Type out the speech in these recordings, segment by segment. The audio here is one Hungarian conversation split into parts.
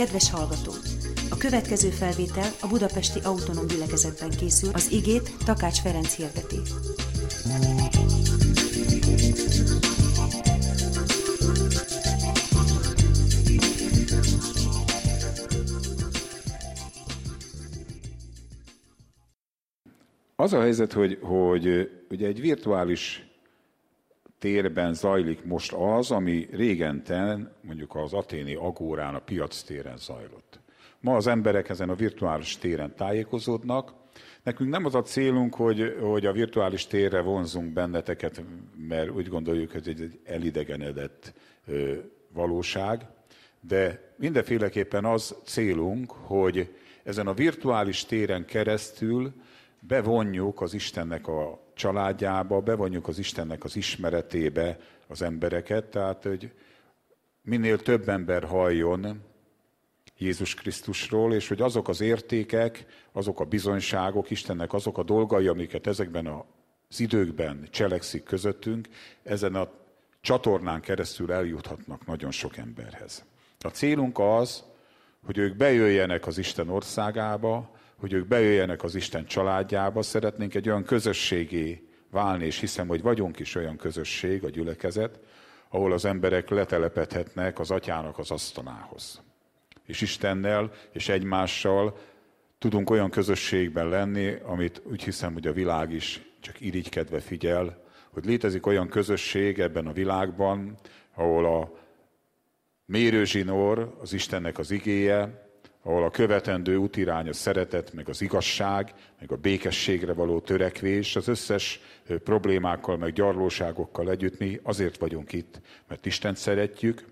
Kedves hallgató! A következő felvétel a Budapesti Autonóm Gyülekezetben készül, az igét Takács Ferenc hirdeti. Az a helyzet, hogy, hogy ugye egy virtuális térben zajlik most az, ami régenten, mondjuk az aténi agórán, a piac téren zajlott. Ma az emberek ezen a virtuális téren tájékozódnak. Nekünk nem az a célunk, hogy, hogy a virtuális térre vonzunk benneteket, mert úgy gondoljuk, hogy egy elidegenedett valóság, de mindenféleképpen az célunk, hogy ezen a virtuális téren keresztül bevonjuk az Istennek a családjába, bevonjuk az Istennek az ismeretébe az embereket, tehát hogy minél több ember halljon Jézus Krisztusról, és hogy azok az értékek, azok a bizonyságok, Istennek azok a dolgai, amiket ezekben az időkben cselekszik közöttünk, ezen a csatornán keresztül eljuthatnak nagyon sok emberhez. A célunk az, hogy ők bejöjjenek az Isten országába, hogy ők bejöjjenek az Isten családjába, szeretnénk egy olyan közösségé válni, és hiszem, hogy vagyunk is olyan közösség, a gyülekezet, ahol az emberek letelepedhetnek az atyának az asztalához. És Istennel és egymással tudunk olyan közösségben lenni, amit úgy hiszem, hogy a világ is csak irigykedve figyel, hogy létezik olyan közösség ebben a világban, ahol a mérőzsinór, az Istennek az igéje, ahol a követendő útirány a szeretet, meg az igazság, meg a békességre való törekvés, az összes problémákkal, meg gyarlóságokkal együtt mi azért vagyunk itt, mert Istent szeretjük,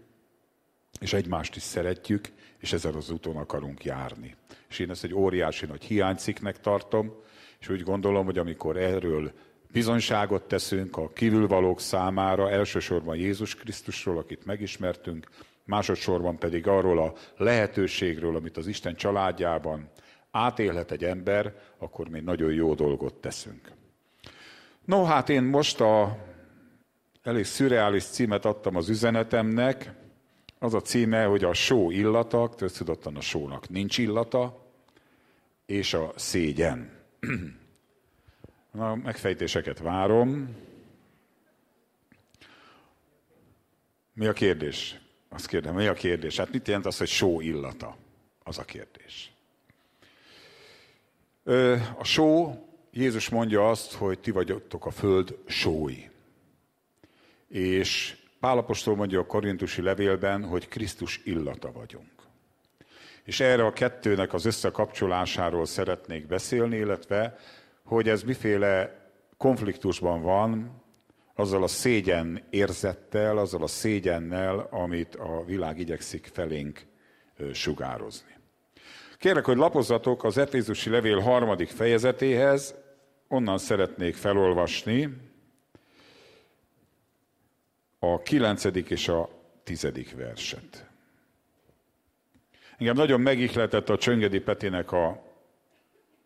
és egymást is szeretjük, és ezzel az úton akarunk járni. És én ezt egy óriási nagy hiányciknek tartom, és úgy gondolom, hogy amikor erről bizonyságot teszünk a kívülvalók számára, elsősorban Jézus Krisztusról, akit megismertünk, másodszorban pedig arról a lehetőségről, amit az Isten családjában átélhet egy ember, akkor mi nagyon jó dolgot teszünk. No, hát én most a elég szürreális címet adtam az üzenetemnek. Az a címe, hogy a só illata, köztudottan a sónak nincs illata, és a szégyen. Na, megfejtéseket várom. Mi a kérdés? Azt kérdem, mi a kérdés? Hát mit jelent az, hogy só illata? Az a kérdés. A só, Jézus mondja azt, hogy ti vagytok a föld sói. És Pálapostól mondja a korintusi levélben, hogy Krisztus illata vagyunk. És erre a kettőnek az összekapcsolásáról szeretnék beszélni, illetve hogy ez miféle konfliktusban van azzal a szégyen érzettel, azzal a szégyennel, amit a világ igyekszik felénk sugározni. Kérlek, hogy lapozzatok az Efézusi Levél harmadik fejezetéhez, onnan szeretnék felolvasni a kilencedik és a tizedik verset. Engem nagyon megihletett a Csöngedi Petinek a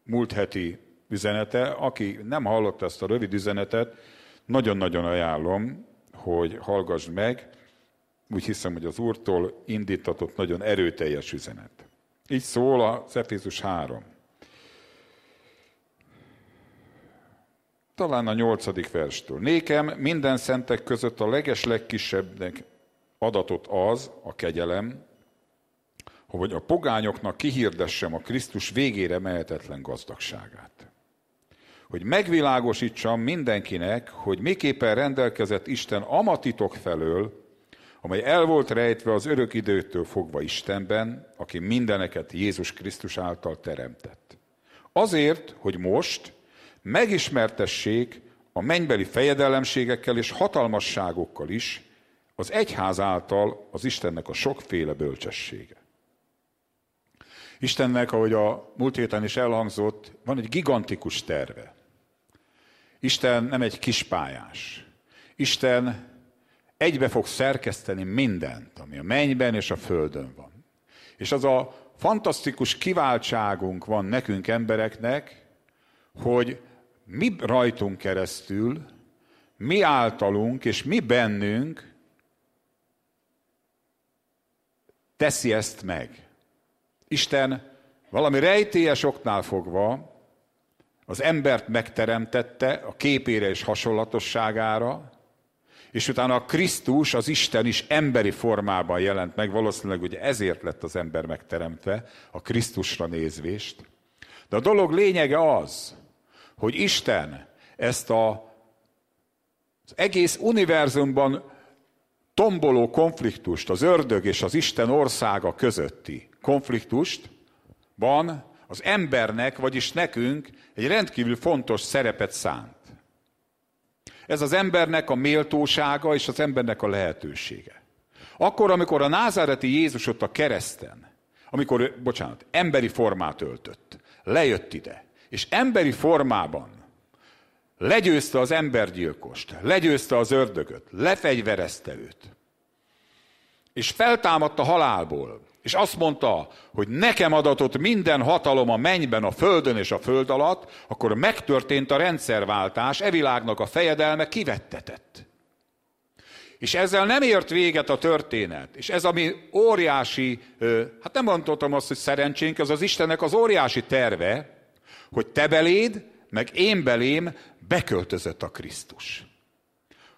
múlt heti üzenete. Aki nem hallotta ezt a rövid üzenetet, nagyon-nagyon ajánlom, hogy hallgass meg, úgy hiszem, hogy az Úrtól indítatott nagyon erőteljes üzenet. Így szól az Efézus 3. Talán a nyolcadik verstől. Nékem minden szentek között a leges legkisebbnek adatot az, a kegyelem, hogy a pogányoknak kihirdessem a Krisztus végére mehetetlen gazdagságát hogy megvilágosítsam mindenkinek, hogy miképpen rendelkezett Isten amatitok felől, amely el volt rejtve az örök időtől fogva Istenben, aki mindeneket Jézus Krisztus által teremtett. Azért, hogy most megismertessék a mennybeli fejedelemségekkel és hatalmasságokkal is az egyház által az Istennek a sokféle bölcsessége. Istennek, ahogy a múlt héten is elhangzott, van egy gigantikus terve. Isten nem egy kispályás. Isten egybe fog szerkeszteni mindent, ami a mennyben és a földön van. És az a fantasztikus kiváltságunk van nekünk embereknek, hogy mi rajtunk keresztül, mi általunk és mi bennünk teszi ezt meg. Isten valami rejtélyes oknál fogva az embert megteremtette a képére és hasonlatosságára, és utána a Krisztus, az Isten is emberi formában jelent meg, valószínűleg ugye ezért lett az ember megteremtve, a Krisztusra nézvést. De a dolog lényege az, hogy Isten ezt a, az egész univerzumban tomboló konfliktust, az ördög és az Isten országa közötti konfliktust, van az embernek, vagyis nekünk egy rendkívül fontos szerepet szánt. Ez az embernek a méltósága és az embernek a lehetősége. Akkor, amikor a názáreti Jézus ott a kereszten, amikor, bocsánat, emberi formát öltött, lejött ide, és emberi formában legyőzte az embergyilkost, legyőzte az ördögöt, lefegyverezte őt, és feltámadt a halálból, és azt mondta, hogy nekem adatott minden hatalom a mennyben, a földön és a föld alatt, akkor megtörtént a rendszerváltás, e világnak a fejedelme kivettetett. És ezzel nem ért véget a történet. És ez ami óriási, hát nem mondhatom azt, hogy szerencsénk, ez az Istennek az óriási terve, hogy te beléd, meg én belém beköltözött a Krisztus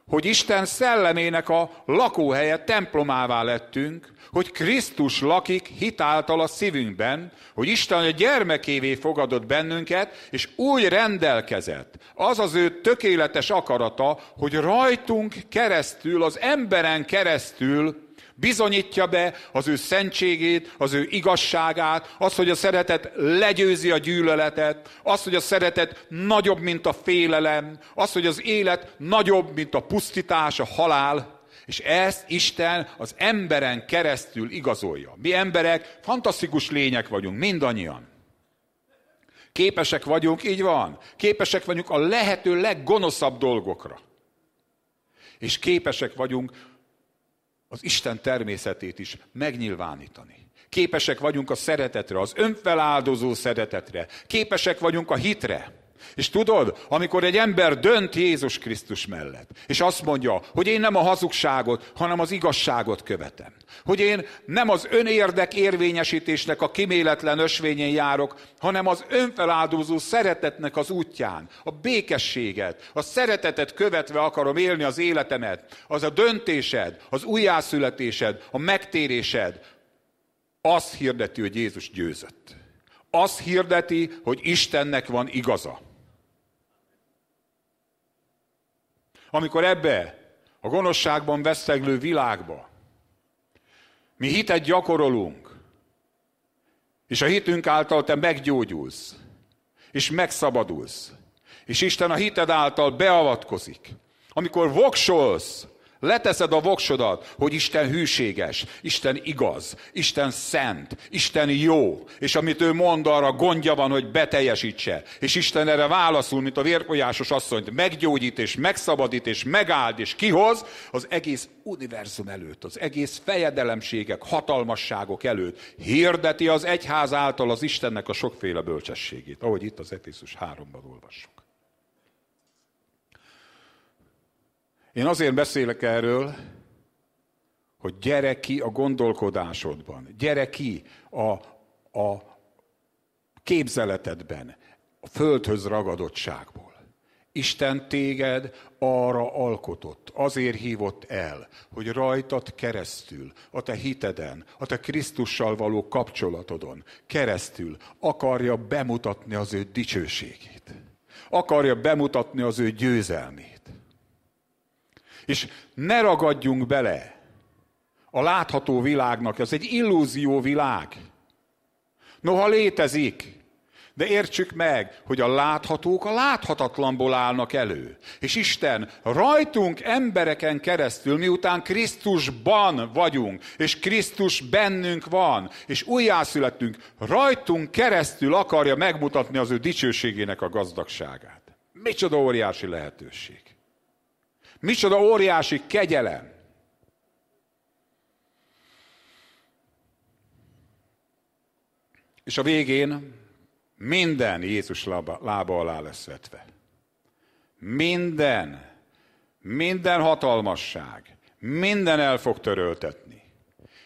hogy Isten szellemének a lakóhelye templomává lettünk, hogy Krisztus lakik hitáltal a szívünkben, hogy Isten a gyermekévé fogadott bennünket, és úgy rendelkezett. Az az ő tökéletes akarata, hogy rajtunk keresztül, az emberen keresztül Bizonyítja be az ő szentségét, az ő igazságát, az, hogy a szeretet legyőzi a gyűlöletet, az, hogy a szeretet nagyobb, mint a félelem, az, hogy az élet nagyobb, mint a pusztítás, a halál. És ezt Isten az emberen keresztül igazolja. Mi emberek fantasztikus lények vagyunk, mindannyian. Képesek vagyunk, így van. Képesek vagyunk a lehető leggonoszabb dolgokra. És képesek vagyunk az Isten természetét is megnyilvánítani. Képesek vagyunk a szeretetre, az önfeláldozó szeretetre. Képesek vagyunk a hitre. És tudod, amikor egy ember dönt Jézus Krisztus mellett, és azt mondja, hogy én nem a hazugságot, hanem az igazságot követem. Hogy én nem az önérdek érvényesítésnek a kiméletlen ösvényén járok, hanem az önfeláldozó szeretetnek az útján, a békességet, a szeretetet követve akarom élni az életemet. Az a döntésed, az újjászületésed, a megtérésed, azt hirdeti, hogy Jézus győzött. Azt hirdeti, hogy Istennek van igaza. Amikor ebbe a gonoszságban veszteglő világba mi hitet gyakorolunk, és a hitünk által te meggyógyulsz, és megszabadulsz, és Isten a hited által beavatkozik. Amikor voksolsz, Leteszed a voksodat, hogy Isten hűséges, Isten igaz, Isten szent, Isten jó, és amit ő mond, arra gondja van, hogy beteljesítse. És Isten erre válaszul, mint a vérpolyásos asszonyt, meggyógyít és megszabadít és megáld és kihoz az egész univerzum előtt, az egész fejedelemségek, hatalmasságok előtt. Hirdeti az egyház által az Istennek a sokféle bölcsességét, ahogy itt az Efézus 3-ban olvassuk. Én azért beszélek erről, hogy gyere ki a gondolkodásodban, gyere ki a, a képzeletedben, a földhöz ragadottságból. Isten téged arra alkotott, azért hívott el, hogy rajtad keresztül, a te hiteden, a te Krisztussal való kapcsolatodon keresztül akarja bemutatni az ő dicsőségét. Akarja bemutatni az ő győzelmét. És ne ragadjunk bele a látható világnak, ez egy illúzió világ. Noha létezik, de értsük meg, hogy a láthatók a láthatatlanból állnak elő. És Isten rajtunk embereken keresztül, miután Krisztusban vagyunk, és Krisztus bennünk van, és újjászületünk, rajtunk keresztül akarja megmutatni az ő dicsőségének a gazdagságát. Micsoda óriási lehetőség. Micsoda óriási kegyelem. És a végén minden Jézus lába, lába alá lesz vetve. Minden, minden hatalmasság, minden el fog töröltetni.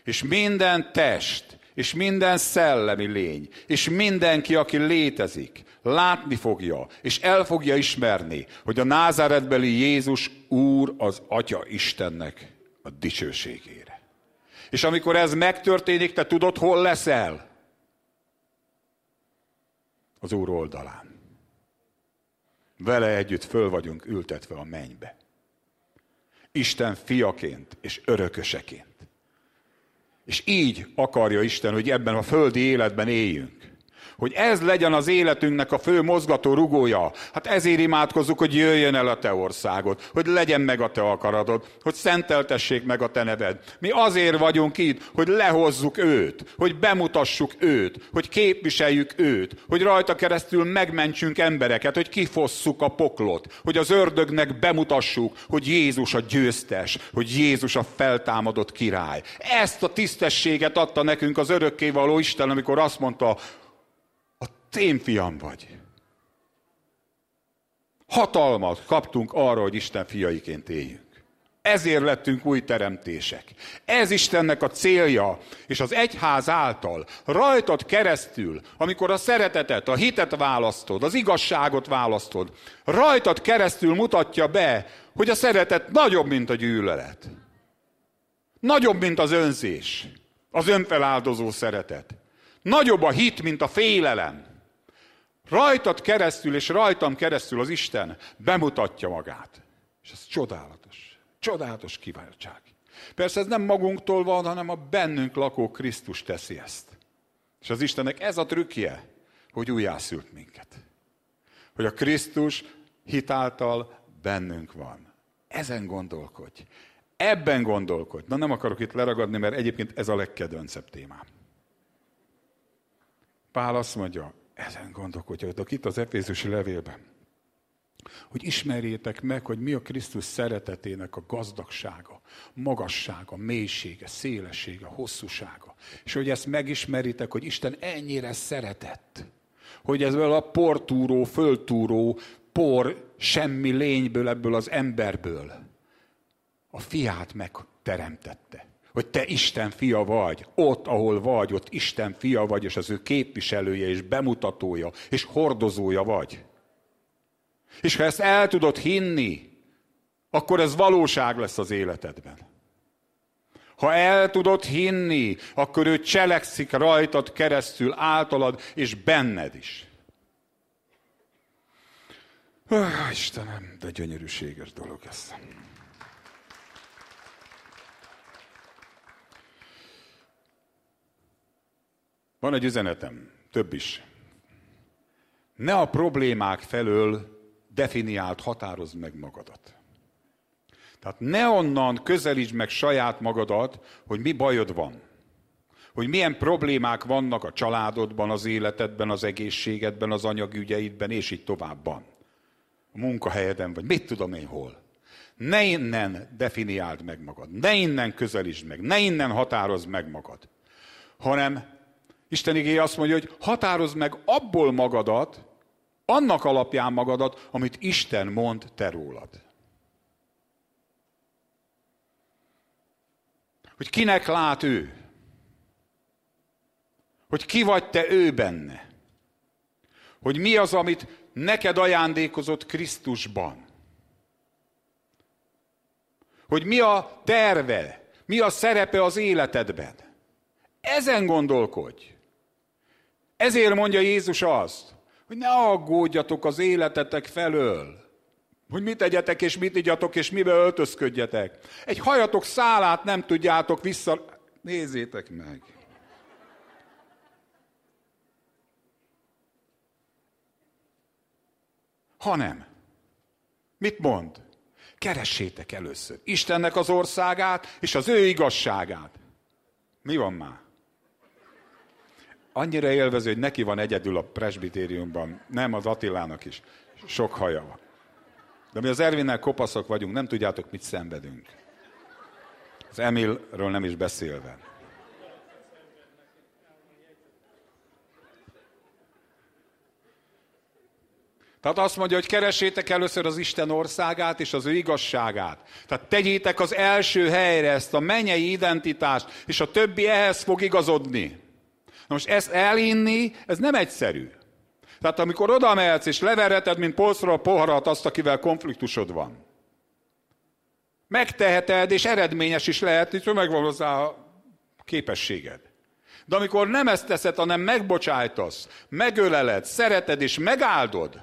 És minden test és minden szellemi lény, és mindenki, aki létezik, látni fogja, és el fogja ismerni, hogy a názáretbeli Jézus Úr az Atya Istennek a dicsőségére. És amikor ez megtörténik, te tudod, hol leszel? Az Úr oldalán. Vele együtt föl vagyunk ültetve a mennybe. Isten fiaként és örököseként. És így akarja Isten, hogy ebben a földi életben éljünk. Hogy ez legyen az életünknek a fő mozgató rugója. Hát ezért imádkozzuk, hogy jöjjön el a te országod, hogy legyen meg a te akaratod, hogy szenteltessék meg a te neved. Mi azért vagyunk itt, hogy lehozzuk őt, hogy bemutassuk őt, hogy képviseljük őt, hogy rajta keresztül megmentsünk embereket, hogy kifosszuk a poklot, hogy az ördögnek bemutassuk, hogy Jézus a győztes, hogy Jézus a feltámadott király. Ezt a tisztességet adta nekünk az örökkévaló Isten, amikor azt mondta, én fiam vagy. Hatalmat kaptunk arra, hogy Isten fiaiként éljünk. Ezért lettünk új teremtések. Ez Istennek a célja, és az egyház által, rajtad keresztül, amikor a szeretetet, a hitet választod, az igazságot választod, rajtad keresztül mutatja be, hogy a szeretet nagyobb, mint a gyűlölet. Nagyobb, mint az önzés, az önfeláldozó szeretet. Nagyobb a hit, mint a félelem. Rajtad keresztül és rajtam keresztül az Isten bemutatja magát. És ez csodálatos. Csodálatos kiváltság. Persze ez nem magunktól van, hanem a bennünk lakó Krisztus teszi ezt. És az Istennek ez a trükkje, hogy újjászült minket. Hogy a Krisztus hitáltal bennünk van. Ezen gondolkodj. Ebben gondolkodj. Na nem akarok itt leragadni, mert egyébként ez a legkedvencebb témám. Pál azt mondja, ezen gondolkodjatok itt az Efézusi levélben. Hogy ismerjétek meg, hogy mi a Krisztus szeretetének a gazdagsága, magassága, mélysége, szélessége, hosszúsága. És hogy ezt megismeritek, hogy Isten ennyire szeretett. Hogy ez a portúró, föltúró, por semmi lényből, ebből az emberből a fiát megteremtette hogy te Isten fia vagy, ott, ahol vagy, ott Isten fia vagy, és az ő képviselője, és bemutatója, és hordozója vagy. És ha ezt el tudod hinni, akkor ez valóság lesz az életedben. Ha el tudod hinni, akkor ő cselekszik rajtad keresztül, általad és benned is. Istenem, de gyönyörűséges dolog ez. Van egy üzenetem, több is. Ne a problémák felől definiált, határozd meg magadat. Tehát ne onnan közelítsd meg saját magadat, hogy mi bajod van. Hogy milyen problémák vannak a családodban, az életedben, az egészségedben, az anyagügyeidben, és így továbbban. A munkahelyeden, vagy mit tudom én hol. Ne innen definiáld meg magad, ne innen közelítsd meg, ne innen határozd meg magad, hanem Isten igéje azt mondja, hogy határozd meg abból magadat, annak alapján magadat, amit Isten mond te rólad. Hogy kinek lát ő. Hogy ki vagy te ő benne. Hogy mi az, amit neked ajándékozott Krisztusban. Hogy mi a terve, mi a szerepe az életedben. Ezen gondolkodj. Ezért mondja Jézus azt, hogy ne aggódjatok az életetek felől, hogy mit tegyetek, és mit igyatok, és mivel öltözködjetek. Egy hajatok szálát nem tudjátok vissza... Nézzétek meg! Hanem, mit mond? Keressétek először Istennek az országát, és az ő igazságát. Mi van már? Annyira élvező, hogy neki van egyedül a presbitériumban, nem az Attilának is. Sok haja van. De mi az Ervinnel kopaszok vagyunk, nem tudjátok, mit szenvedünk. Az Emilről nem is beszélve. Tehát azt mondja, hogy keressétek először az Isten országát és az ő igazságát. Tehát tegyétek az első helyre ezt a mennyei identitást, és a többi ehhez fog igazodni. Na most ezt elinni, ez nem egyszerű. Tehát amikor oda mehetsz és leverheted, mint polcra a poharat azt, akivel konfliktusod van. Megteheted, és eredményes is lehet, hogy megvan hozzá a képességed. De amikor nem ezt teszed, hanem megbocsájtasz, megöleled, szereted és megáldod,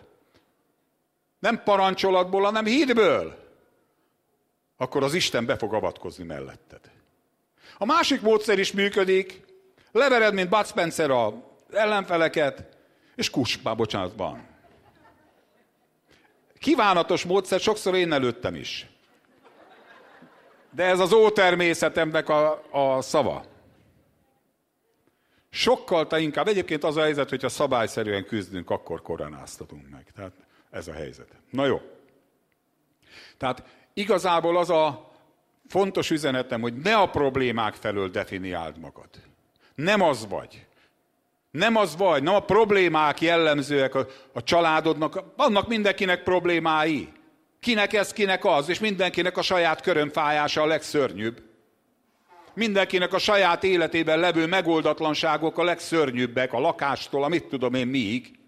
nem parancsolatból, hanem hídből, akkor az Isten be fog avatkozni melletted. A másik módszer is működik, levered, mint Bud Spencer a ellenfeleket, és kus, bocsánat, van. Kívánatos módszer, sokszor én előttem is. De ez az ótermészetemnek a, a szava. Sokkal te inkább, egyébként az a helyzet, hogyha szabályszerűen küzdünk, akkor koronáztatunk meg. Tehát ez a helyzet. Na jó. Tehát igazából az a fontos üzenetem, hogy ne a problémák felől definiáld magad. Nem az vagy. Nem az vagy, nem a problémák jellemzőek a, a családodnak, vannak mindenkinek problémái. Kinek ez, kinek az, és mindenkinek a saját körömfájása a legszörnyűbb. Mindenkinek a saját életében levő megoldatlanságok a legszörnyűbbek, a lakástól, amit tudom én miig,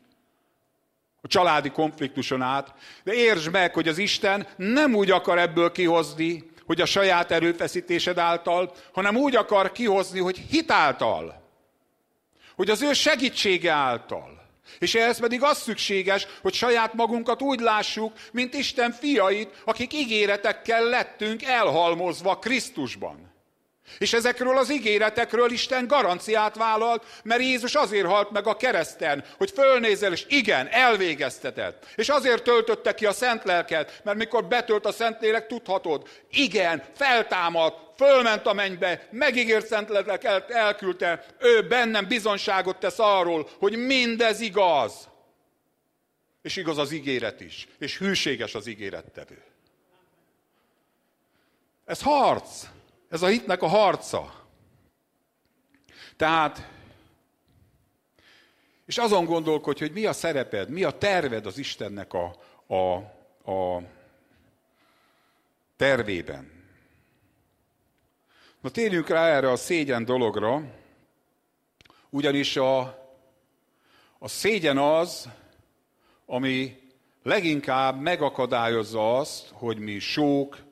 a családi konfliktuson át. De értsd meg, hogy az Isten nem úgy akar ebből kihozni, hogy a saját erőfeszítésed által, hanem úgy akar kihozni, hogy hitáltal hogy az ő segítsége által. És ehhez pedig az szükséges, hogy saját magunkat úgy lássuk, mint Isten fiait, akik ígéretekkel lettünk elhalmozva Krisztusban. És ezekről az ígéretekről Isten garanciát vállalt, mert Jézus azért halt meg a kereszten, hogy fölnézel, és igen, elvégeztetett. És azért töltötte ki a szent lelket, mert mikor betölt a szent lélek, tudhatod, igen, feltámadt, fölment a mennybe, megígért szent lélek el, elküldte, ő bennem bizonságot tesz arról, hogy mindez igaz. És igaz az ígéret is, és hűséges az ígérettevő. Ez harc. Ez a hitnek a harca. Tehát, és azon gondolkodj, hogy mi a szereped, mi a terved az Istennek a, a, a tervében. Na térjünk rá erre a szégyen dologra, ugyanis a, a szégyen az, ami leginkább megakadályozza azt, hogy mi sók,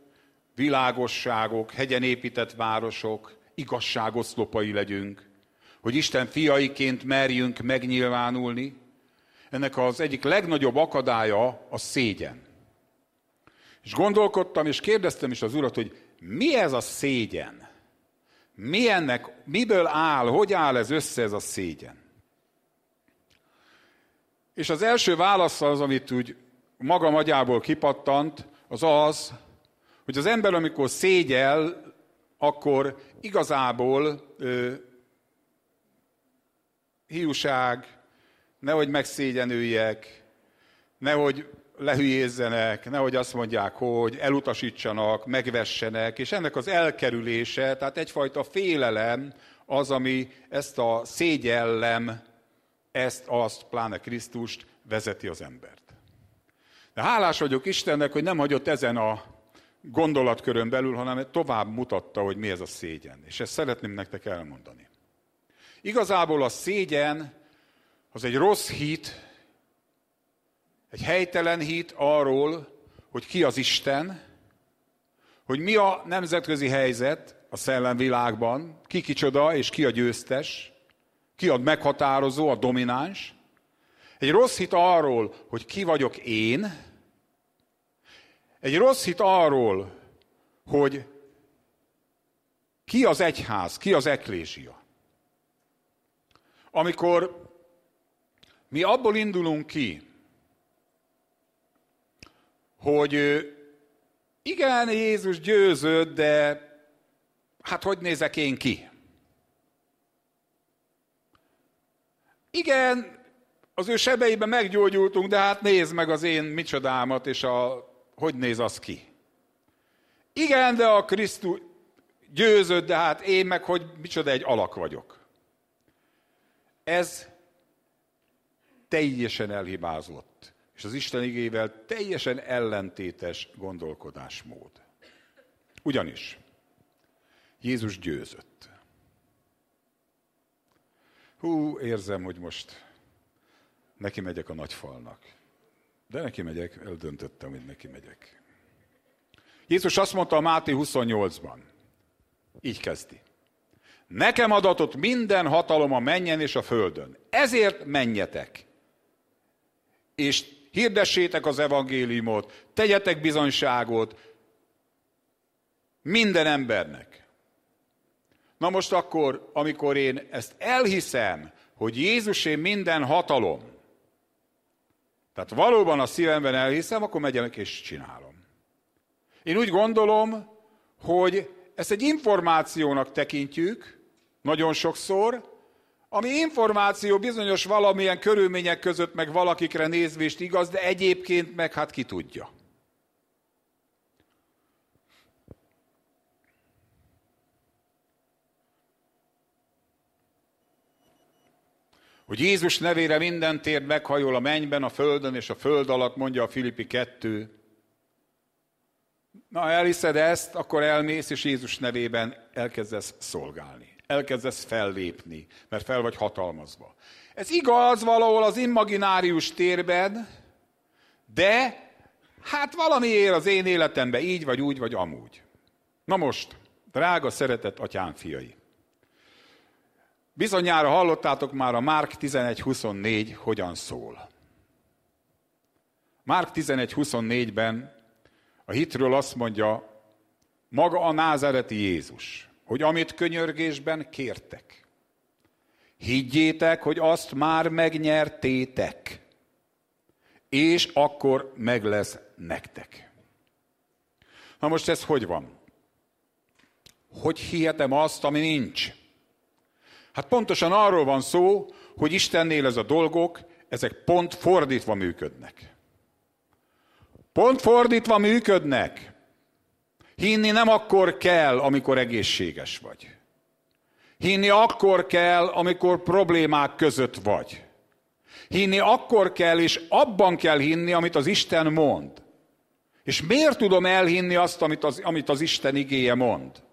világosságok, hegyen épített városok, igazságoszlopai legyünk, hogy Isten fiaiként merjünk megnyilvánulni. Ennek az egyik legnagyobb akadálya a szégyen. És gondolkodtam, és kérdeztem is az urat, hogy mi ez a szégyen? Mi ennek, miből áll, hogy áll ez össze ez a szégyen? És az első válasz az, amit úgy maga magyából kipattant, az az, hogy az ember, amikor szégyel, akkor igazából ö, hiúság, nehogy megszégyenüljek, nehogy lehülyézzenek, nehogy azt mondják, hogy elutasítsanak, megvessenek, és ennek az elkerülése, tehát egyfajta félelem az, ami ezt a szégyellem, ezt, azt, pláne Krisztust vezeti az embert. De hálás vagyok Istennek, hogy nem hagyott ezen a gondolatkörön belül, hanem tovább mutatta, hogy mi ez a szégyen. És ezt szeretném nektek elmondani. Igazából a szégyen az egy rossz hit, egy helytelen hit arról, hogy ki az Isten, hogy mi a nemzetközi helyzet a szellemvilágban, ki kicsoda és ki a győztes, ki a meghatározó, a domináns. Egy rossz hit arról, hogy ki vagyok én, egy rossz hit arról, hogy ki az egyház, ki az eklésia. Amikor mi abból indulunk ki, hogy igen, Jézus győzött, de hát hogy nézek én ki? Igen, az ő sebeiben meggyógyultunk, de hát nézd meg az én micsodámat, és a hogy néz az ki? Igen, de a Krisztus győzött, de hát én meg, hogy micsoda egy alak vagyok. Ez teljesen elhibázott, és az Isten igével teljesen ellentétes gondolkodásmód. Ugyanis Jézus győzött. hú, érzem, hogy most neki megyek a nagy falnak. De neki megyek, eldöntöttem, hogy neki megyek. Jézus azt mondta a Máté 28-ban, így kezdi. Nekem adatott minden hatalom a menjen és a földön. Ezért menjetek. És hirdessétek az evangéliumot, tegyetek bizonyságot minden embernek. Na most akkor, amikor én ezt elhiszem, hogy Jézusé minden hatalom, tehát valóban a szívemben elhiszem, akkor megyek és csinálom. Én úgy gondolom, hogy ezt egy információnak tekintjük, nagyon sokszor, ami információ bizonyos valamilyen körülmények között meg valakikre nézvést igaz, de egyébként meg hát ki tudja. Hogy Jézus nevére minden térd meghajol a mennyben, a földön és a föld alatt, mondja a Filippi 2. Na, elhiszed ezt, akkor elmész, és Jézus nevében elkezdesz szolgálni. Elkezdesz fellépni, mert fel vagy hatalmazva. Ez igaz valahol az imaginárius térben, de hát valamiért az én életemben így, vagy úgy, vagy amúgy. Na most, drága szeretett atyám fiai, Bizonyára hallottátok már a Márk 11.24 hogyan szól. Márk 11.24-ben a hitről azt mondja, maga a názereti Jézus, hogy amit könyörgésben kértek, higgyétek, hogy azt már megnyertétek, és akkor meg lesz nektek. Na most ez hogy van? Hogy hihetem azt, ami nincs? Hát pontosan arról van szó, hogy Istennél ez a dolgok, ezek pont fordítva működnek. Pont fordítva működnek. Hinni nem akkor kell, amikor egészséges vagy. Hinni akkor kell, amikor problémák között vagy. Hinni akkor kell, és abban kell hinni, amit az Isten mond. És miért tudom elhinni azt, amit az, amit az Isten igéje mond?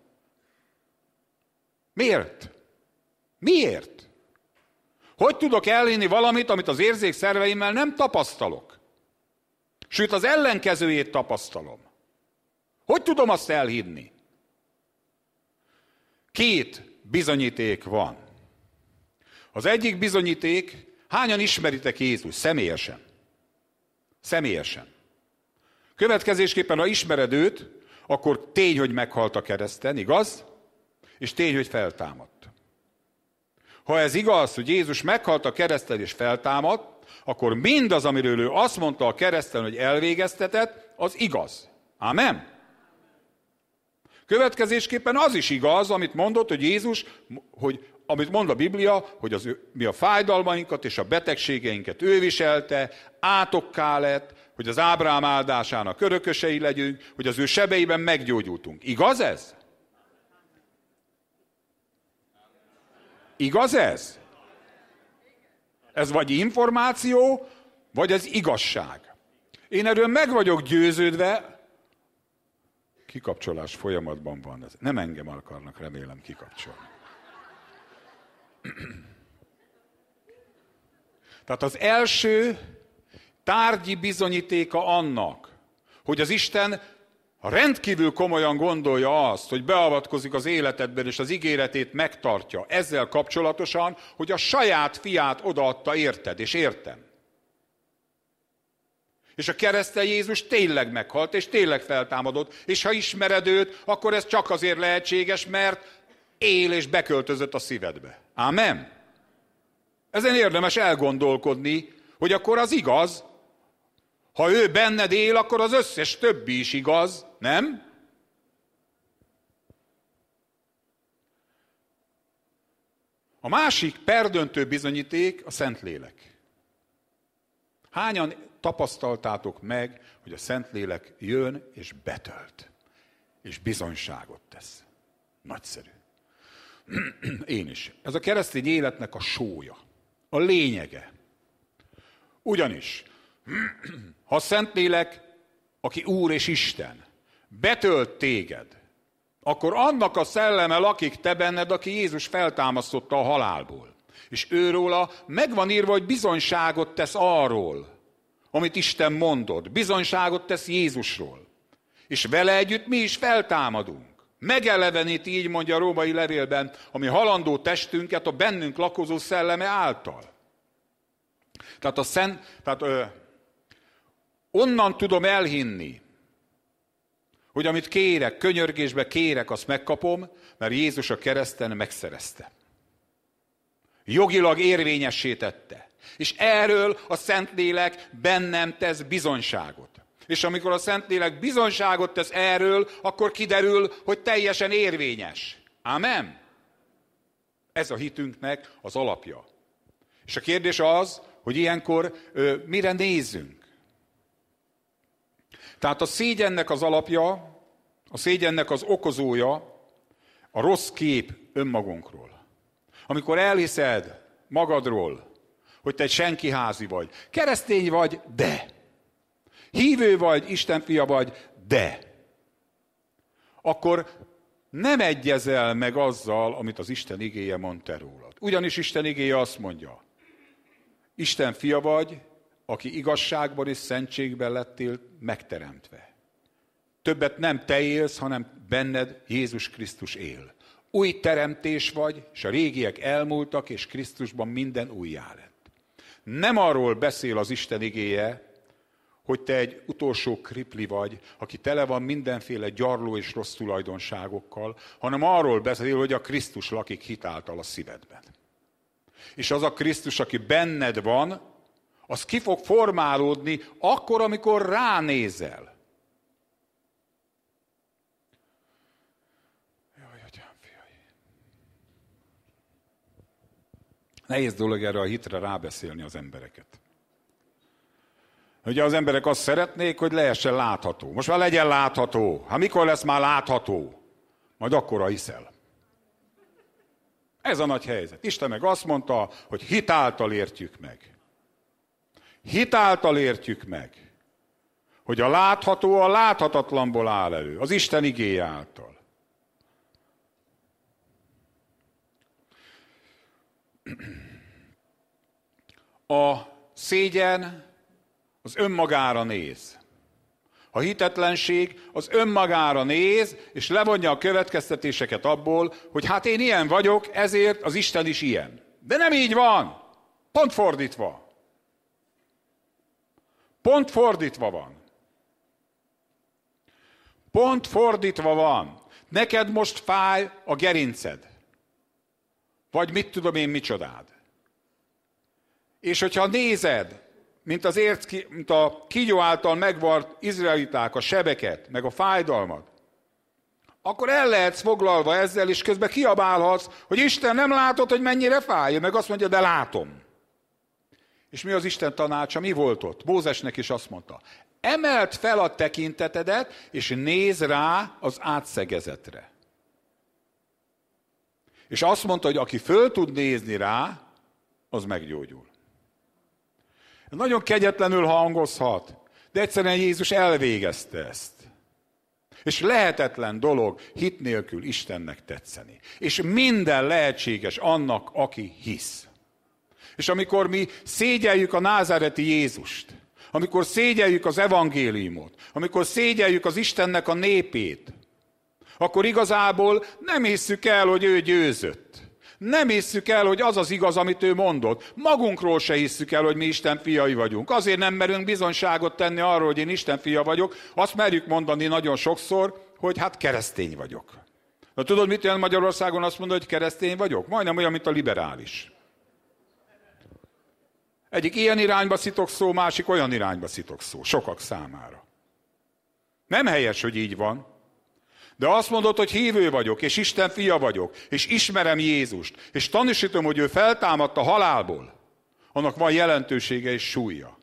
Miért? Miért? Hogy tudok elhinni valamit, amit az érzékszerveimmel nem tapasztalok? Sőt, az ellenkezőjét tapasztalom. Hogy tudom azt elhinni? Két bizonyíték van. Az egyik bizonyíték, hányan ismeritek Jézus személyesen? Személyesen. Következésképpen, ha ismered őt, akkor tény, hogy meghalt a kereszten, igaz? És tény, hogy feltámad. Ha ez igaz, hogy Jézus meghalt a kereszten és feltámadt, akkor mindaz, amiről ő azt mondta a kereszten, hogy elvégeztetett, az igaz. Amen? Következésképpen az is igaz, amit mondott, hogy Jézus, hogy, amit mond a Biblia, hogy az, mi a fájdalmainkat és a betegségeinket ő viselte, átokká lett, hogy az Ábrám áldásának örökösei legyünk, hogy az ő sebeiben meggyógyultunk. Igaz ez? Igaz ez? Ez vagy információ, vagy ez igazság. Én erről meg vagyok győződve, kikapcsolás folyamatban van. Ez. Nem engem akarnak, remélem, kikapcsolni. Tehát az első tárgyi bizonyítéka annak, hogy az Isten ha rendkívül komolyan gondolja azt, hogy beavatkozik az életedben, és az ígéretét megtartja ezzel kapcsolatosan, hogy a saját fiát odaadta érted, és értem. És a keresztel Jézus tényleg meghalt, és tényleg feltámadott, és ha ismered őt, akkor ez csak azért lehetséges, mert él és beköltözött a szívedbe. Amen? Ezen érdemes elgondolkodni, hogy akkor az igaz, ha ő benned él, akkor az összes többi is igaz, nem? A másik perdöntő bizonyíték a Szentlélek. Hányan tapasztaltátok meg, hogy a Szentlélek jön és betölt, és bizonyságot tesz? Nagyszerű. Én is. Ez a keresztény életnek a sója, a lényege. Ugyanis ha a Szentlélek, aki Úr és Isten, betölt téged, akkor annak a szelleme lakik te benned, aki Jézus feltámasztotta a halálból. És őróla meg van írva, hogy bizonyságot tesz arról, amit Isten mondott. Bizonyságot tesz Jézusról. És vele együtt mi is feltámadunk. Megelevenít, így mondja a római levélben, ami halandó testünket a bennünk lakozó szelleme által. Tehát, a szent, tehát ö, onnan tudom elhinni, hogy amit kérek, könyörgésbe kérek, azt megkapom, mert Jézus a kereszten megszerezte. Jogilag érvényessé tette. És erről a Szentlélek bennem tesz bizonyságot. És amikor a Szentlélek bizonyságot tesz erről, akkor kiderül, hogy teljesen érvényes. Amen? Ez a hitünknek az alapja. És a kérdés az, hogy ilyenkor ö, mire nézzünk. Tehát a szégyennek az alapja, a szégyennek az okozója a rossz kép önmagunkról. Amikor elhiszed magadról, hogy te egy senki házi vagy, keresztény vagy, de. Hívő vagy, Isten fia vagy, de. Akkor nem egyezel meg azzal, amit az Isten igéje mond te rólad. Ugyanis Isten igéje azt mondja, Isten fia vagy, aki igazságban és szentségben lettél megteremtve. Többet nem te élsz, hanem benned Jézus Krisztus él. Új teremtés vagy, és a régiek elmúltak, és Krisztusban minden újjá lett. Nem arról beszél az Isten igéje, hogy te egy utolsó kripli vagy, aki tele van mindenféle gyarló és rossz tulajdonságokkal, hanem arról beszél, hogy a Krisztus lakik hitáltal a szívedben. És az a Krisztus, aki benned van, az ki fog formálódni akkor, amikor ránézel. Jaj, atyám, fiai. Nehéz dolog erre a hitre rábeszélni az embereket. Ugye az emberek azt szeretnék, hogy lehessen látható. Most már legyen látható. Hát mikor lesz már látható? Majd akkora hiszel. Ez a nagy helyzet. Isten meg azt mondta, hogy hitáltal értjük meg. Hitáltal értjük meg, hogy a látható a láthatatlanból áll elő, az Isten igéje által. A szégyen az önmagára néz. A hitetlenség az önmagára néz, és levonja a következtetéseket abból, hogy hát én ilyen vagyok, ezért az Isten is ilyen. De nem így van. Pont fordítva. Pont fordítva van. Pont fordítva van. Neked most fáj a gerinced. Vagy mit tudom én micsodád. És hogyha nézed, mint, az ért, mint a kígyó által megvart izraeliták a sebeket, meg a fájdalmat, akkor el lehetsz foglalva ezzel, és közben kiabálhatsz, hogy Isten nem látod, hogy mennyire fáj, meg azt mondja, de látom. És mi az Isten tanácsa? Mi volt ott? Mózesnek is azt mondta, emelt fel a tekintetedet, és néz rá az átszegezetre. És azt mondta, hogy aki föl tud nézni rá, az meggyógyul. Nagyon kegyetlenül hangozhat, de egyszerűen Jézus elvégezte ezt. És lehetetlen dolog hit nélkül Istennek tetszeni. És minden lehetséges annak, aki hisz. És amikor mi szégyeljük a názáreti Jézust, amikor szégyeljük az evangéliumot, amikor szégyeljük az Istennek a népét, akkor igazából nem hisszük el, hogy ő győzött. Nem hisszük el, hogy az az igaz, amit ő mondott. Magunkról se hisszük el, hogy mi Isten fiai vagyunk. Azért nem merünk bizonyságot tenni arról, hogy én Isten fia vagyok. Azt merjük mondani nagyon sokszor, hogy hát keresztény vagyok. Na tudod, mit jelent Magyarországon azt mondani, hogy keresztény vagyok? Majdnem olyan, mint a liberális. Egyik ilyen irányba szitok szó, másik olyan irányba szitok szó. Sokak számára. Nem helyes, hogy így van. De azt mondod, hogy hívő vagyok, és Isten fia vagyok, és ismerem Jézust, és tanúsítom, hogy ő feltámadt a halálból, annak van jelentősége és súlya.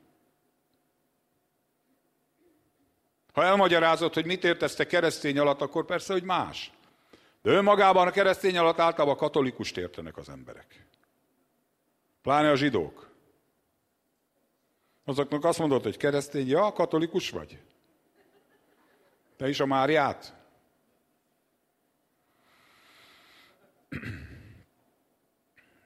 Ha elmagyarázod, hogy mit értesz te keresztény alatt, akkor persze, hogy más. De önmagában a keresztény alatt általában a katolikust értenek az emberek. Pláne a zsidók. Azoknak azt mondod, hogy keresztény, ja, katolikus vagy. Te is a Máriát?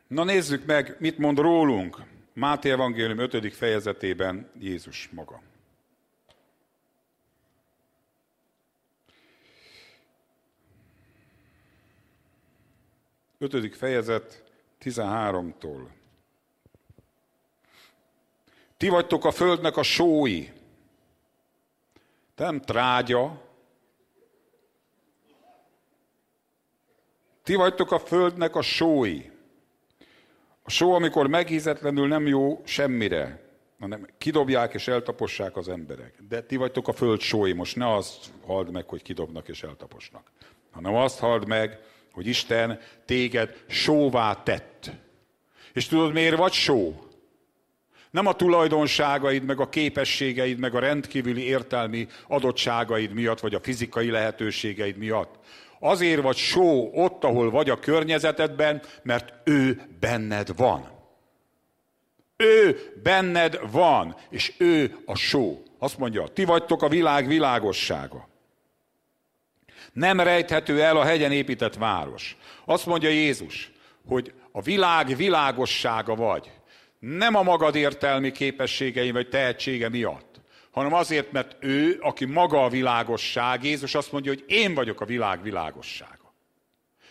Na nézzük meg, mit mond rólunk Máté Evangélium 5. fejezetében Jézus maga. Ötödik fejezet 13-tól. Ti vagytok a földnek a sói. Nem trágya. Ti vagytok a földnek a sói. A só, amikor megízetlenül nem jó semmire, hanem kidobják és eltapossák az emberek. De ti vagytok a föld sói, most ne azt halld meg, hogy kidobnak és eltaposnak, hanem azt halld meg, hogy Isten téged sóvá tett. És tudod, miért vagy só? Nem a tulajdonságaid, meg a képességeid, meg a rendkívüli értelmi adottságaid miatt, vagy a fizikai lehetőségeid miatt. Azért vagy só ott, ahol vagy a környezetedben, mert ő benned van. Ő benned van, és ő a só. Azt mondja, ti vagytok a világ világossága. Nem rejthető el a hegyen épített város. Azt mondja Jézus, hogy a világ világossága vagy. Nem a magad értelmi képességei vagy tehetsége miatt, hanem azért, mert ő, aki maga a világosság, Jézus azt mondja, hogy én vagyok a világ világossága.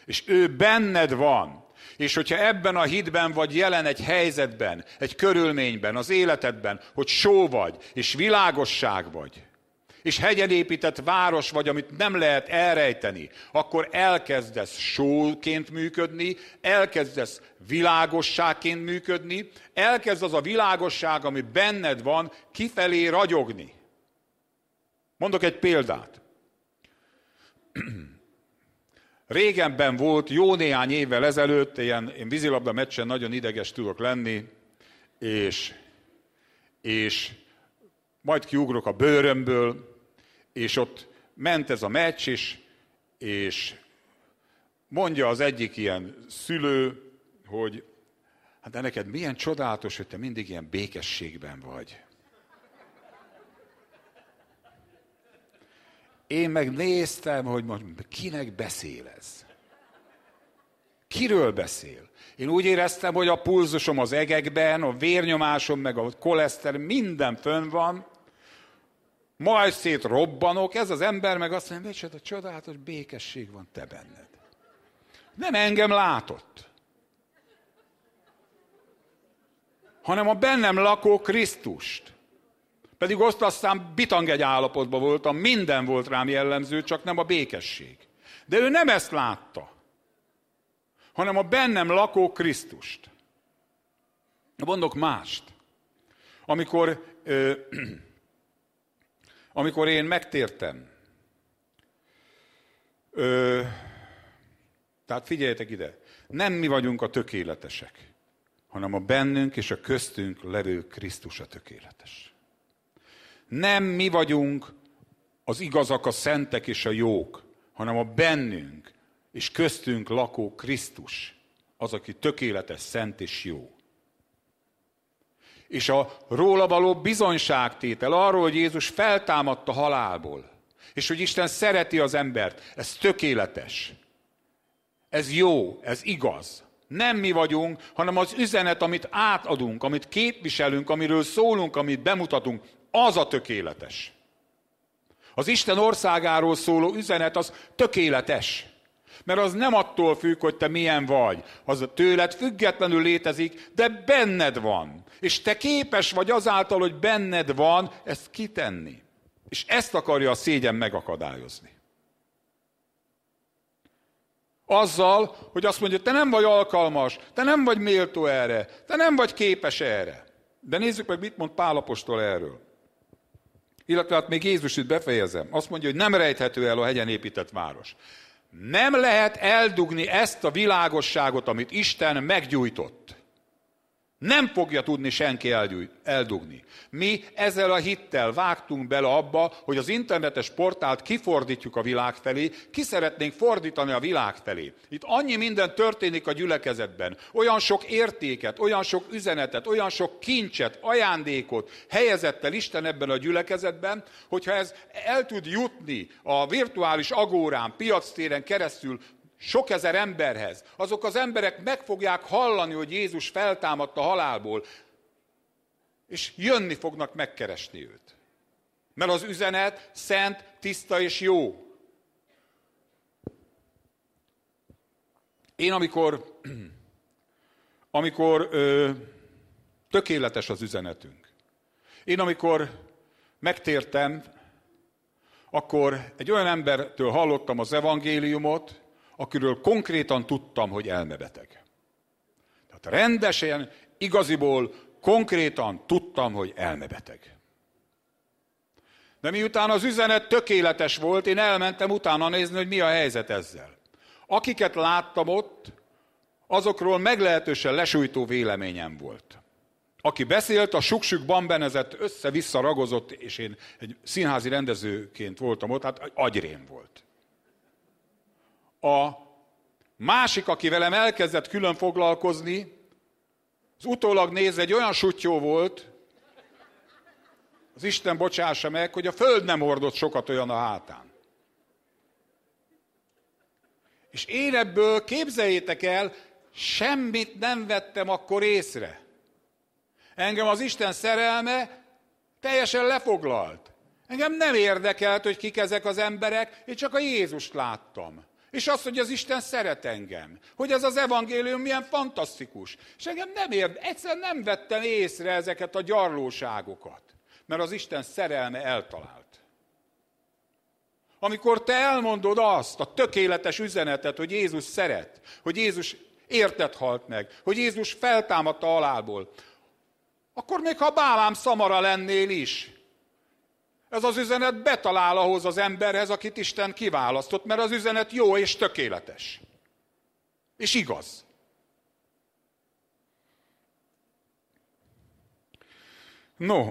És ő benned van. És hogyha ebben a hitben vagy jelen egy helyzetben, egy körülményben, az életedben, hogy só vagy, és világosság vagy, és hegyen épített város vagy, amit nem lehet elrejteni, akkor elkezdesz sóként működni, elkezdesz világosságként működni, elkezd az a világosság, ami benned van, kifelé ragyogni. Mondok egy példát. Régenben volt, jó néhány évvel ezelőtt, ilyen, én vízilabda meccsen nagyon ideges tudok lenni, és, és majd kiugrok a bőrömből, és ott ment ez a meccs is, és mondja az egyik ilyen szülő, hogy hát de neked milyen csodálatos, hogy te mindig ilyen békességben vagy. Én meg néztem, hogy most kinek beszél ez. Kiről beszél? Én úgy éreztem, hogy a pulzusom az egekben, a vérnyomásom, meg a koleszter minden fönn van, majd szét robbanok, ez az ember meg azt mondja, micsoda csodálatos békesség van te benned. Nem engem látott, hanem a bennem lakó Krisztust. Pedig azt aztán bitang egy állapotban voltam, minden volt rám jellemző, csak nem a békesség. De ő nem ezt látta, hanem a bennem lakó Krisztust. Mondok mást. Amikor ö, amikor én megtértem, ö, tehát figyeljetek ide, nem mi vagyunk a tökéletesek, hanem a bennünk és a köztünk levő Krisztus a tökéletes. Nem mi vagyunk az igazak, a szentek és a jók, hanem a bennünk és köztünk lakó Krisztus, az, aki tökéletes, szent és jó és a róla való bizonyságtétel arról, hogy Jézus feltámadta halálból, és hogy Isten szereti az embert, ez tökéletes. Ez jó, ez igaz. Nem mi vagyunk, hanem az üzenet, amit átadunk, amit képviselünk, amiről szólunk, amit bemutatunk, az a tökéletes. Az Isten országáról szóló üzenet az tökéletes. Mert az nem attól függ, hogy te milyen vagy. Az a tőled függetlenül létezik, de benned van. És te képes vagy azáltal, hogy benned van, ezt kitenni. És ezt akarja a szégyen megakadályozni. Azzal, hogy azt mondja, te nem vagy alkalmas, te nem vagy méltó erre, te nem vagy képes erre. De nézzük meg, mit mond Pálapostól erről. Illetve hát még Jézus itt befejezem. Azt mondja, hogy nem rejthető el a hegyen épített város. Nem lehet eldugni ezt a világosságot, amit Isten meggyújtott. Nem fogja tudni senki eldugni. Mi ezzel a hittel vágtunk bele abba, hogy az internetes portált kifordítjuk a világ felé, ki szeretnénk fordítani a világ felé. Itt annyi minden történik a gyülekezetben. Olyan sok értéket, olyan sok üzenetet, olyan sok kincset, ajándékot helyezett el Isten ebben a gyülekezetben, hogyha ez el tud jutni a virtuális agórán, piactéren keresztül sok ezer emberhez. Azok az emberek meg fogják hallani, hogy Jézus feltámadt a halálból, és jönni fognak megkeresni őt. Mert az üzenet szent, tiszta és jó. Én amikor, amikor ö, tökéletes az üzenetünk, én amikor megtértem, akkor egy olyan embertől hallottam az evangéliumot, akiről konkrétan tudtam, hogy elmebeteg. Tehát rendesen, igaziból, konkrétan tudtam, hogy elmebeteg. De miután az üzenet tökéletes volt, én elmentem utána nézni, hogy mi a helyzet ezzel. Akiket láttam ott, azokról meglehetősen lesújtó véleményem volt. Aki beszélt, a suksuk bambenezett, össze-vissza ragozott, és én egy színházi rendezőként voltam ott, hát agyrém volt. A másik, aki velem elkezdett külön foglalkozni, az utólag nézve egy olyan sutyó volt, az Isten bocsássa meg, hogy a föld nem hordott sokat olyan a hátán. És én ebből, képzeljétek el, semmit nem vettem akkor észre. Engem az Isten szerelme teljesen lefoglalt. Engem nem érdekelt, hogy kik ezek az emberek, én csak a Jézust láttam. És azt, hogy az Isten szeret engem. Hogy ez az evangélium milyen fantasztikus. És engem nem érd, egyszer nem vettem észre ezeket a gyarlóságokat. Mert az Isten szerelme eltalált. Amikor te elmondod azt, a tökéletes üzenetet, hogy Jézus szeret, hogy Jézus érted halt meg, hogy Jézus feltámadta halálból, akkor még ha bálám szamara lennél is, ez az üzenet betalál ahhoz az emberhez, akit Isten kiválasztott, mert az üzenet jó és tökéletes. És igaz. No,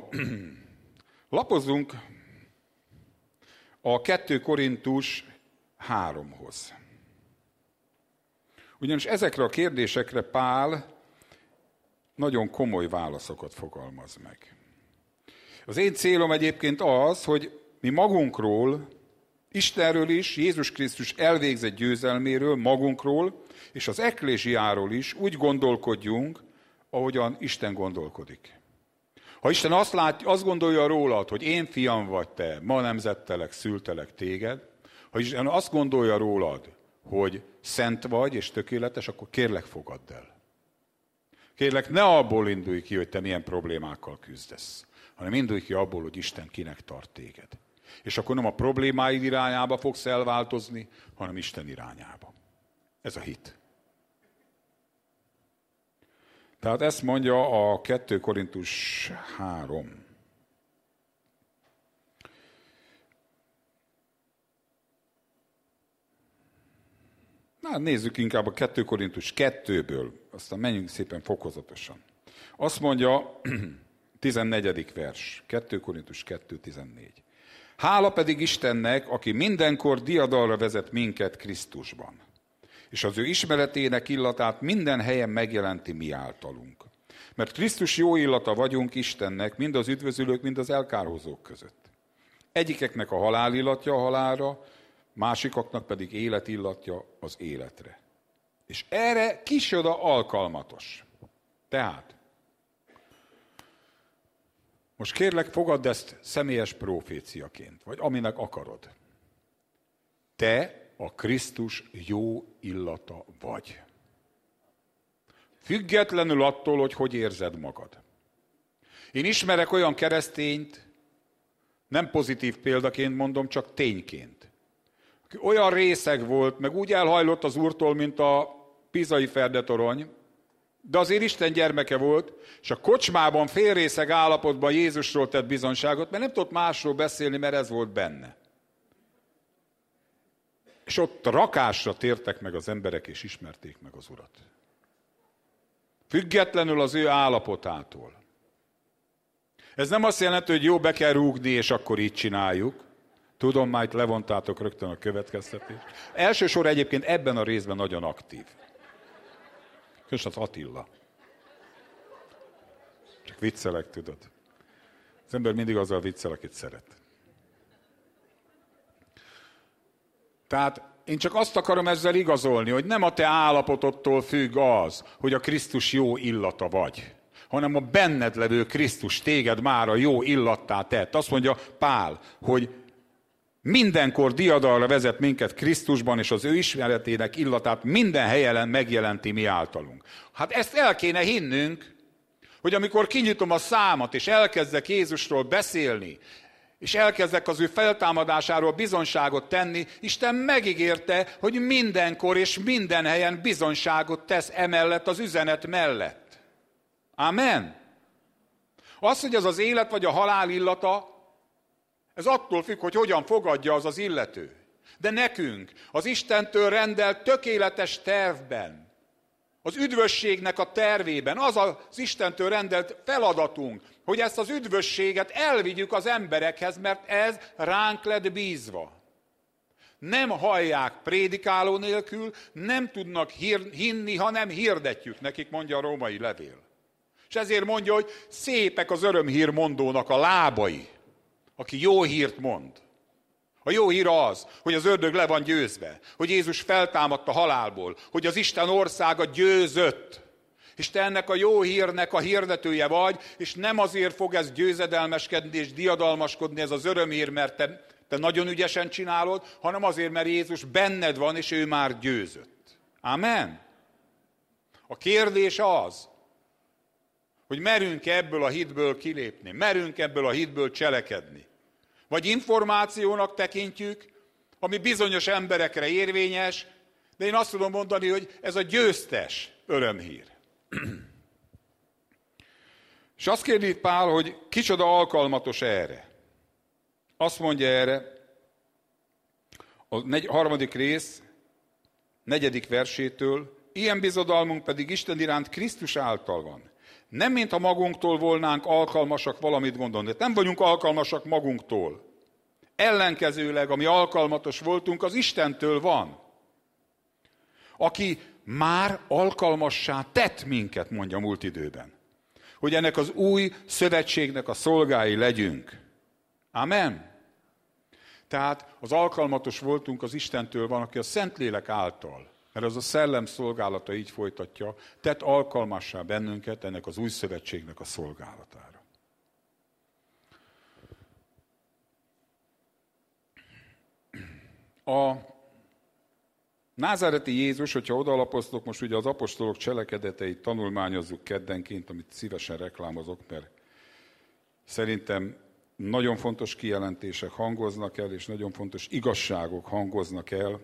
lapozzunk a 2 Korintus 3-hoz. Ugyanis ezekre a kérdésekre Pál nagyon komoly válaszokat fogalmaz meg. Az én célom egyébként az, hogy mi magunkról, Istenről is, Jézus Krisztus elvégzett győzelméről, magunkról, és az eklésiáról is úgy gondolkodjunk, ahogyan Isten gondolkodik. Ha Isten azt, lát, azt gondolja rólad, hogy én fiam vagy te, ma nemzettelek, szültelek téged, ha Isten azt gondolja rólad, hogy szent vagy és tökéletes, akkor kérlek fogadd el. Kérlek, ne abból indulj ki, hogy te milyen problémákkal küzdesz, hanem indulj ki abból, hogy Isten kinek tart téged. És akkor nem a problémáid irányába fogsz elváltozni, hanem Isten irányába. Ez a hit. Tehát ezt mondja a 2 Korintus 3. Na, nézzük inkább a 2 Korintus 2-ből, aztán menjünk szépen fokozatosan. Azt mondja, 14. vers, 2 Korintus 2, 14. Hála pedig Istennek, aki mindenkor diadalra vezet minket Krisztusban, és az ő ismeretének illatát minden helyen megjelenti mi általunk. Mert Krisztus jó illata vagyunk Istennek, mind az üdvözülők, mind az elkárhozók között. Egyikeknek a halál illatja a halálra, másikaknak pedig élet illatja az életre. És erre kisoda alkalmatos. Tehát, most kérlek, fogadd ezt személyes proféciaként, vagy aminek akarod. Te a Krisztus jó illata vagy. Függetlenül attól, hogy hogy érzed magad. Én ismerek olyan keresztényt, nem pozitív példaként mondom, csak tényként, olyan részeg volt, meg úgy elhajlott az úrtól, mint a pizai ferdetorony, de azért Isten gyermeke volt, és a kocsmában félrészeg állapotban Jézusról tett bizonságot, mert nem tudott másról beszélni, mert ez volt benne. És ott rakásra tértek meg az emberek, és ismerték meg az Urat. Függetlenül az ő állapotától. Ez nem azt jelenti, hogy jó, be kell rúgni, és akkor így csináljuk. Tudom, már itt levontátok rögtön a következtetést. Elsősor egyébként ebben a részben nagyon aktív. Köszönöm az Attila. Csak viccelek, tudod. Az ember mindig azzal viccel, akit szeret. Tehát én csak azt akarom ezzel igazolni, hogy nem a te állapotodtól függ az, hogy a Krisztus jó illata vagy, hanem a benned levő Krisztus téged már a jó illattá tett. Azt mondja Pál, hogy mindenkor diadalra vezet minket Krisztusban, és az ő ismeretének illatát minden helyen megjelenti mi általunk. Hát ezt el kéne hinnünk, hogy amikor kinyitom a számat, és elkezdek Jézusról beszélni, és elkezdek az ő feltámadásáról bizonságot tenni, Isten megígérte, hogy mindenkor és minden helyen bizonságot tesz emellett az üzenet mellett. Amen. Az, hogy ez az élet vagy a halál illata, ez attól függ, hogy hogyan fogadja az az illető. De nekünk, az Istentől rendelt tökéletes tervben, az üdvösségnek a tervében, az az Istentől rendelt feladatunk, hogy ezt az üdvösséget elvigyük az emberekhez, mert ez ránk lett bízva. Nem hallják prédikáló nélkül, nem tudnak hír, hinni, ha nem hirdetjük nekik, mondja a római levél. És ezért mondja, hogy szépek az örömhír mondónak a lábai, aki jó hírt mond. A jó hír az, hogy az ördög le van győzve, hogy Jézus feltámadt a halálból, hogy az Isten országa győzött. És te ennek a jó hírnek a hirdetője vagy, és nem azért fog ez győzedelmeskedni és diadalmaskodni ez az örömhír, mert te, te nagyon ügyesen csinálod, hanem azért, mert Jézus benned van, és ő már győzött. Amen. A kérdés az, hogy merünk ebből a hitből kilépni, merünk ebből a hitből cselekedni. Vagy információnak tekintjük, ami bizonyos emberekre érvényes, de én azt tudom mondani, hogy ez a győztes örömhír. És azt kérdi itt Pál, hogy kicsoda alkalmatos erre. Azt mondja erre, a negy, harmadik rész, negyedik versétől, ilyen bizodalmunk pedig Isten iránt Krisztus által van. Nem, mintha magunktól volnánk alkalmasak valamit gondolni. De nem vagyunk alkalmasak magunktól. Ellenkezőleg, ami alkalmatos voltunk, az Istentől van. Aki már alkalmassá tett minket, mondja múlt időben. Hogy ennek az új szövetségnek a szolgái legyünk. Amen. Tehát az alkalmatos voltunk az Istentől van, aki a Szentlélek által, mert az a szellem szolgálata így folytatja, tett alkalmassá bennünket ennek az új szövetségnek a szolgálatára. A Názáreti Jézus, hogyha odalapoztok, most ugye az apostolok cselekedeteit tanulmányozzuk keddenként, amit szívesen reklámozok, mert szerintem nagyon fontos kijelentések hangoznak el, és nagyon fontos igazságok hangoznak el,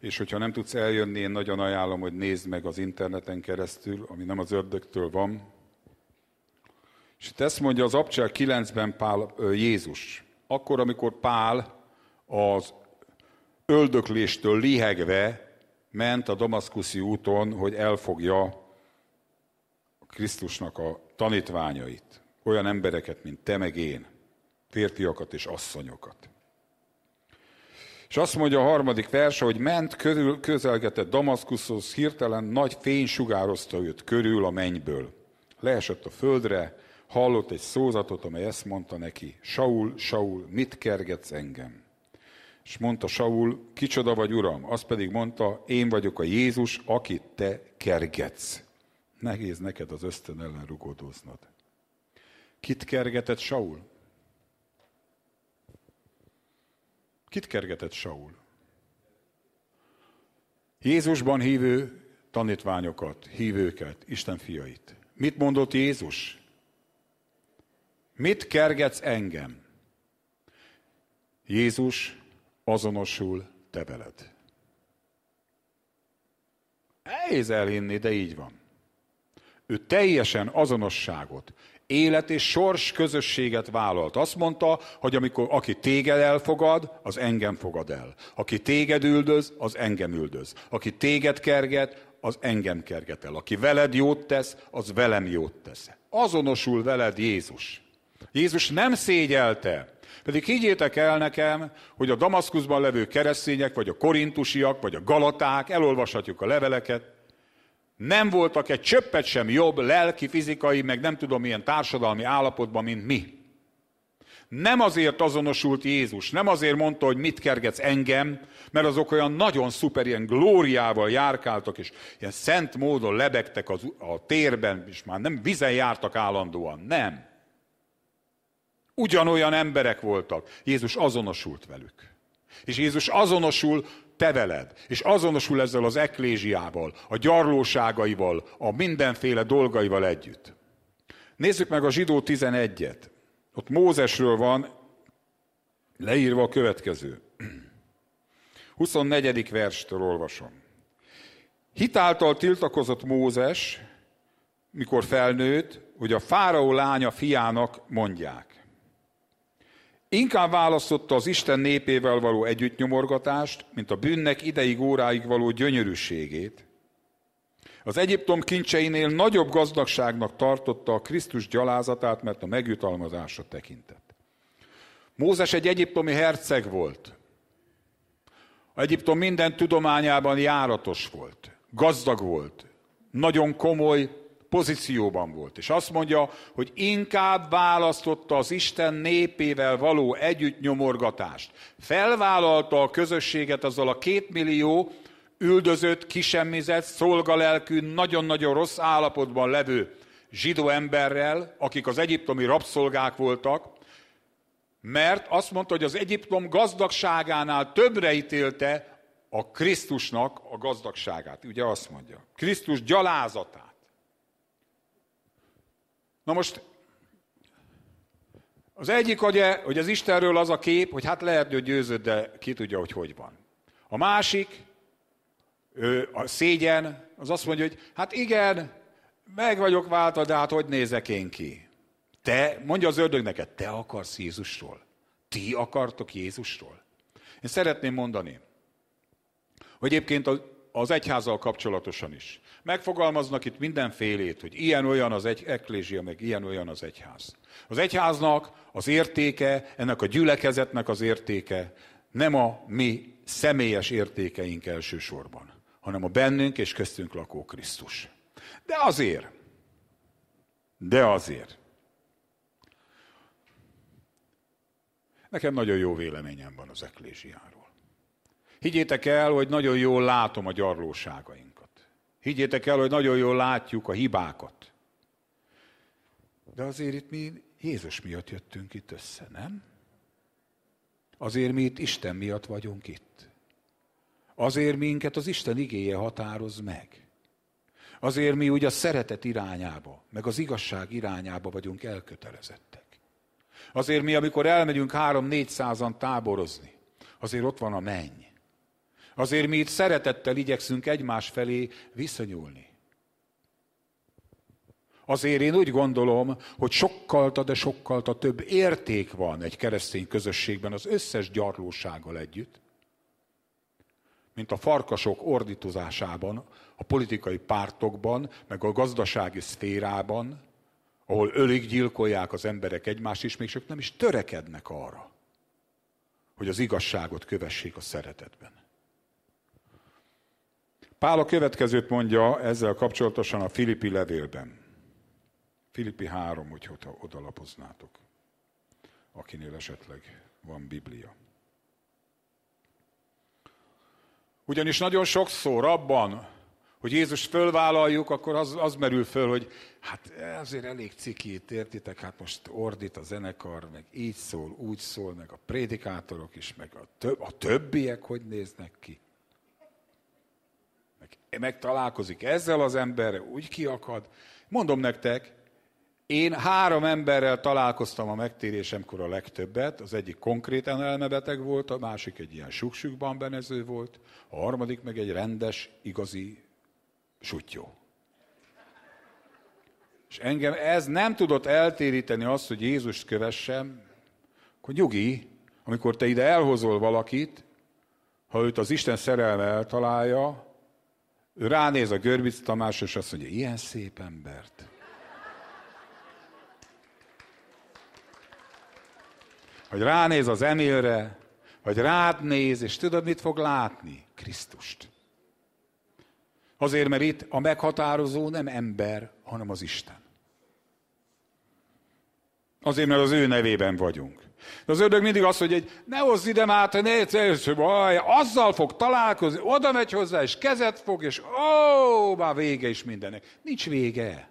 és hogyha nem tudsz eljönni, én nagyon ajánlom, hogy nézd meg az interneten keresztül, ami nem az ördögtől van. És itt ezt mondja az Abcsel 9-ben Pál, Jézus. Akkor, amikor Pál az öldökléstől lihegve ment a Damaszkuszi úton, hogy elfogja Krisztusnak a tanítványait, olyan embereket, mint te meg én, férfiakat és asszonyokat. És azt mondja a harmadik verse, hogy ment, körül, közelgetett Damaszkuszhoz, hirtelen nagy fény sugározta őt körül a mennyből. Leesett a földre, hallott egy szózatot, amely ezt mondta neki, Saul, Saul, mit kergetsz engem? És mondta Saul, kicsoda vagy, uram? Azt pedig mondta, én vagyok a Jézus, akit te kergetsz. Nehéz neked az ösztön ellen rugódoznod. Kit kergetett Saul? Kit kergetett Saul? Jézusban hívő tanítványokat, hívőket, Isten fiait. Mit mondott Jézus? Mit kergetsz engem? Jézus azonosul te veled. Nehéz elhinni, de így van. Ő teljesen azonosságot, élet és sors közösséget vállalt. Azt mondta, hogy amikor aki téged elfogad, az engem fogad el. Aki téged üldöz, az engem üldöz. Aki téged kerget, az engem kerget el. Aki veled jót tesz, az velem jót tesz. Azonosul veled Jézus. Jézus nem szégyelte, pedig higgyétek el nekem, hogy a Damaszkuszban levő keresztények, vagy a korintusiak, vagy a galaták, elolvashatjuk a leveleket, nem voltak egy csöppet sem jobb lelki, fizikai, meg nem tudom milyen társadalmi állapotban, mint mi. Nem azért azonosult Jézus, nem azért mondta, hogy mit kergetsz engem, mert azok olyan nagyon szuper, ilyen glóriával járkáltak, és ilyen szent módon lebegtek az, a térben, és már nem vizen jártak állandóan. Nem. Ugyanolyan emberek voltak. Jézus azonosult velük. És Jézus azonosul te veled, és azonosul ezzel az eklésiával, a gyarlóságaival, a mindenféle dolgaival együtt. Nézzük meg a zsidó 11-et. Ott Mózesről van leírva a következő. 24. verstől olvasom. Hitáltal tiltakozott Mózes, mikor felnőtt, hogy a fáraó lánya fiának mondják. Inkább választotta az Isten népével való együttnyomorgatást, mint a bűnnek ideig óráig való gyönyörűségét. Az Egyiptom kincseinél nagyobb gazdagságnak tartotta a Krisztus gyalázatát, mert a megjutalmazásra tekintett. Mózes egy egyiptomi herceg volt. A Egyiptom minden tudományában járatos volt, gazdag volt, nagyon komoly pozícióban volt. És azt mondja, hogy inkább választotta az Isten népével való együttnyomorgatást. Felvállalta a közösséget azzal a két millió üldözött, kisemmizett, szolgalelkű, nagyon-nagyon rossz állapotban levő zsidó emberrel, akik az egyiptomi rabszolgák voltak, mert azt mondta, hogy az Egyiptom gazdagságánál többre ítélte a Krisztusnak a gazdagságát. Ugye azt mondja. Krisztus gyalázatát. Na most az egyik, ugye, hogy az Istenről az a kép, hogy hát lehet, hogy győződ, de ki tudja, hogy hogy van. A másik, a szégyen, az azt mondja, hogy hát igen, meg vagyok váltva, de hát hogy nézek én ki? Te, mondja az ördög neked, te akarsz Jézusról? Ti akartok Jézusról? Én szeretném mondani, hogy egyébként az egyházzal kapcsolatosan is. Megfogalmaznak itt mindenfélét, hogy ilyen-olyan az egy eklézsia, meg ilyen-olyan az egyház. Az egyháznak az értéke, ennek a gyülekezetnek az értéke nem a mi személyes értékeink elsősorban, hanem a bennünk és köztünk lakó Krisztus. De azért, de azért. Nekem nagyon jó véleményem van az eklésiáról. Higgyétek el, hogy nagyon jól látom a gyarlóságainkat. Higgyétek el, hogy nagyon jól látjuk a hibákat. De azért itt mi Jézus miatt jöttünk itt össze, nem? Azért mi itt Isten miatt vagyunk itt. Azért minket az Isten igéje határoz meg. Azért mi úgy a szeretet irányába, meg az igazság irányába vagyunk elkötelezettek. Azért mi, amikor elmegyünk három-négyszázan táborozni, azért ott van a menny. Azért mi itt szeretettel igyekszünk egymás felé viszonyulni. Azért én úgy gondolom, hogy sokkal, de sokkal több érték van egy keresztény közösségben az összes gyarlósággal együtt, mint a farkasok ordítozásában, a politikai pártokban, meg a gazdasági szférában, ahol ölig gyilkolják az emberek egymást, és még csak nem is törekednek arra, hogy az igazságot kövessék a szeretetben. Pál a következőt mondja ezzel kapcsolatosan a Filippi levélben. Filippi 3, hogyha odalapoznátok, akinél esetleg van Biblia. Ugyanis nagyon sokszor abban, hogy Jézus fölvállaljuk, akkor az, az merül föl, hogy hát azért elég cikít, értitek, hát most ordít a zenekar, meg így szól, úgy szól, meg a prédikátorok is, meg a, töb, a többiek hogy néznek ki. Meg, meg találkozik ezzel az emberrel, úgy kiakad. Mondom nektek, én három emberrel találkoztam a megtérésemkor a legtöbbet. Az egyik konkrétan elmebeteg volt, a másik egy ilyen suksukban benező volt, a harmadik meg egy rendes, igazi sutyó. És engem ez nem tudott eltéríteni azt, hogy Jézust kövessem, akkor nyugi, amikor te ide elhozol valakit, ha őt az Isten szerelme eltalálja, ránéz a Görbic Tamás, és azt mondja, ilyen szép embert. Vagy ránéz az Emilre, vagy rád néz, és tudod, mit fog látni? Krisztust. Azért, mert itt a meghatározó nem ember, hanem az Isten. Azért, mert az ő nevében vagyunk. De az ördög mindig azt hogy ne hozz ide már, te ne, baj, azzal fog találkozni, oda megy hozzá, és kezet fog, és ó, már vége is mindennek. Nincs vége.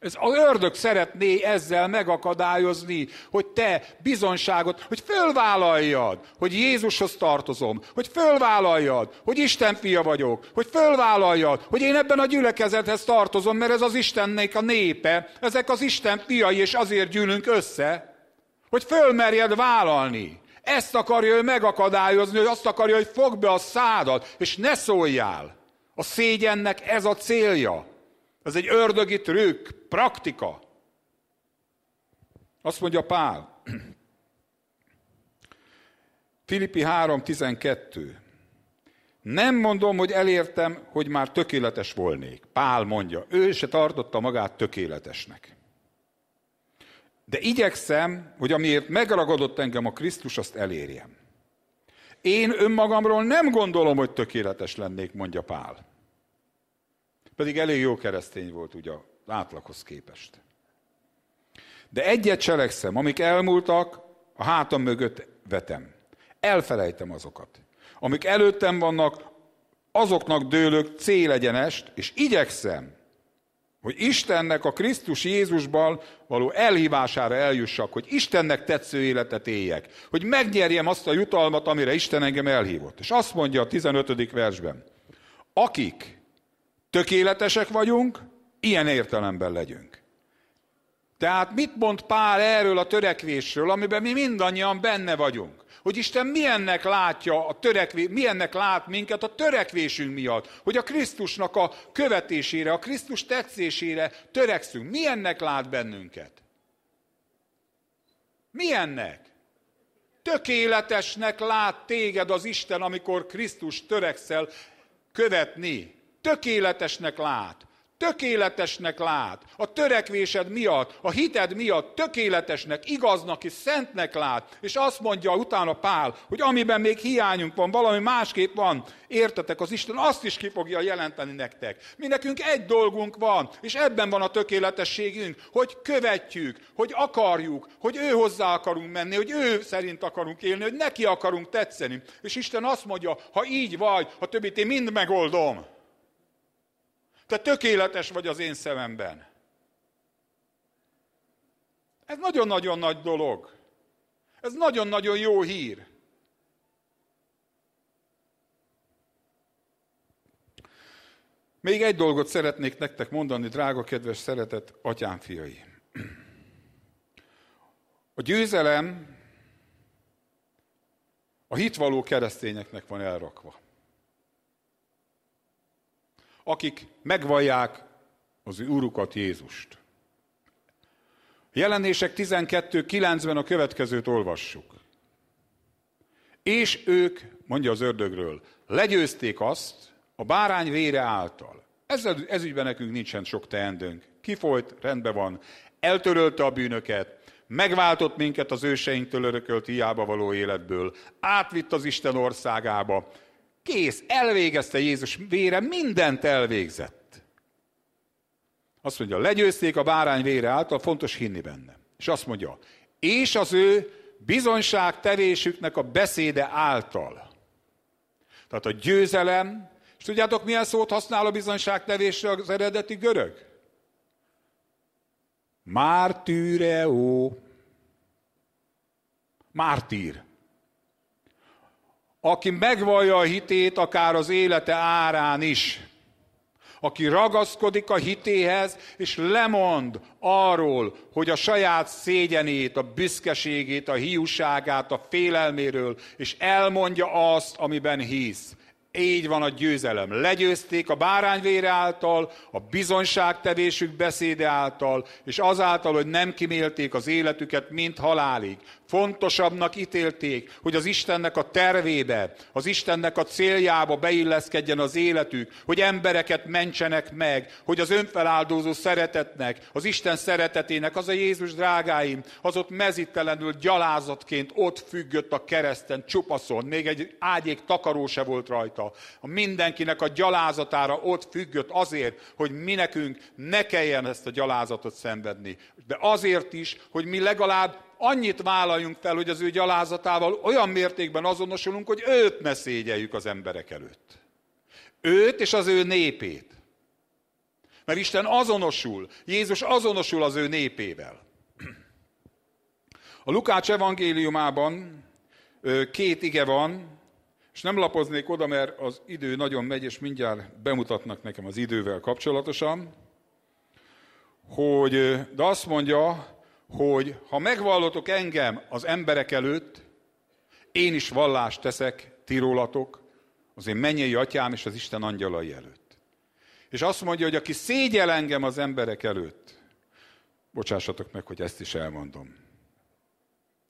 Ez az ördög szeretné ezzel megakadályozni, hogy te bizonságot, hogy fölvállaljad, hogy Jézushoz tartozom, hogy fölvállaljad, hogy Isten fia vagyok, hogy fölvállaljad, hogy én ebben a gyülekezethez tartozom, mert ez az Istennek a népe, ezek az Isten fiai, és azért gyűlünk össze, hogy fölmerjed vállalni. Ezt akarja ő megakadályozni, hogy azt akarja, hogy fogd be a szádat, és ne szóljál. A szégyennek ez a célja. Ez egy ördögi trükk, praktika. Azt mondja Pál. Filippi 3.12. Nem mondom, hogy elértem, hogy már tökéletes volnék. Pál mondja, ő se tartotta magát tökéletesnek. De igyekszem, hogy amiért megragadott engem a Krisztus, azt elérjem. Én önmagamról nem gondolom, hogy tökéletes lennék, mondja Pál. Pedig elég jó keresztény volt ugye az átlaghoz képest. De egyet cselekszem, amik elmúltak, a hátam mögött vetem. Elfelejtem azokat. Amik előttem vannak, azoknak dőlök célegyenest, és igyekszem, hogy Istennek a Krisztus Jézusban való elhívására eljussak, hogy Istennek tetsző életet éljek, hogy megnyerjem azt a jutalmat, amire Isten engem elhívott. És azt mondja a 15. versben, akik tökéletesek vagyunk, ilyen értelemben legyünk. Tehát mit mond Pál erről a törekvésről, amiben mi mindannyian benne vagyunk? Hogy Isten milyennek látja a törekvé, milyennek lát minket a törekvésünk miatt, hogy a Krisztusnak a követésére, a Krisztus tetszésére törekszünk. Milyennek lát bennünket? Milyennek? Tökéletesnek lát téged az Isten, amikor Krisztus törekszel követni tökéletesnek lát. Tökéletesnek lát. A törekvésed miatt, a hited miatt tökéletesnek, igaznak és szentnek lát. És azt mondja utána Pál, hogy amiben még hiányunk van, valami másképp van, értetek, az Isten azt is ki fogja jelenteni nektek. Mi nekünk egy dolgunk van, és ebben van a tökéletességünk, hogy követjük, hogy akarjuk, hogy ő hozzá akarunk menni, hogy ő szerint akarunk élni, hogy neki akarunk tetszeni. És Isten azt mondja, ha így vagy, a többit én mind megoldom. Te tökéletes vagy az én szememben. Ez nagyon-nagyon nagy dolog. Ez nagyon-nagyon jó hír. Még egy dolgot szeretnék nektek mondani, drága, kedves, szeretett atyám fiai. A győzelem a hitvaló keresztényeknek van elrakva akik megvallják az úrukat Jézust. Jelenések 12.9-ben a következőt olvassuk. És ők, mondja az ördögről, legyőzték azt a bárány vére által. Ezzel, ez ügyben nekünk nincsen sok teendőnk. Kifolyt, rendben van, eltörölte a bűnöket, megváltott minket az őseinktől örökölt hiába való életből, átvitt az Isten országába, Kész, elvégezte Jézus vére, mindent elvégzett. Azt mondja, legyőzték a bárány vére által, fontos hinni benne. És azt mondja, és az ő bizonyság tevésüknek a beszéde által. Tehát a győzelem, és tudjátok milyen szót használ a bizonyság tevésre az eredeti görög? Mártűreó. Mártír aki megvallja a hitét akár az élete árán is, aki ragaszkodik a hitéhez, és lemond arról, hogy a saját szégyenét, a büszkeségét, a hiúságát, a félelméről, és elmondja azt, amiben hisz. Így van a győzelem. Legyőzték a bárányvére által, a bizonyságtevésük beszéde által, és azáltal, hogy nem kimélték az életüket, mint halálig. Fontosabbnak ítélték, hogy az Istennek a tervébe, az Istennek a céljába beilleszkedjen az életük, hogy embereket mentsenek meg, hogy az önfeláldozó szeretetnek, az Isten szeretetének, az a Jézus drágáim, az ott mezítelenül gyalázatként ott függött a kereszten, csupaszon, még egy ágyék takaró se volt rajta. A mindenkinek a gyalázatára ott függött azért, hogy mi nekünk ne kelljen ezt a gyalázatot szenvedni. De azért is, hogy mi legalább annyit vállaljunk fel, hogy az ő gyalázatával olyan mértékben azonosulunk, hogy őt ne szégyeljük az emberek előtt. Őt és az ő népét. Mert Isten azonosul, Jézus azonosul az ő népével. A Lukács evangéliumában két ige van, és nem lapoznék oda, mert az idő nagyon megy, és mindjárt bemutatnak nekem az idővel kapcsolatosan, hogy, de azt mondja, hogy ha megvallotok engem az emberek előtt, én is vallást teszek tirólatok az én mennyei atyám és az Isten angyalai előtt. És azt mondja, hogy aki szégyel engem az emberek előtt, bocsássatok meg, hogy ezt is elmondom,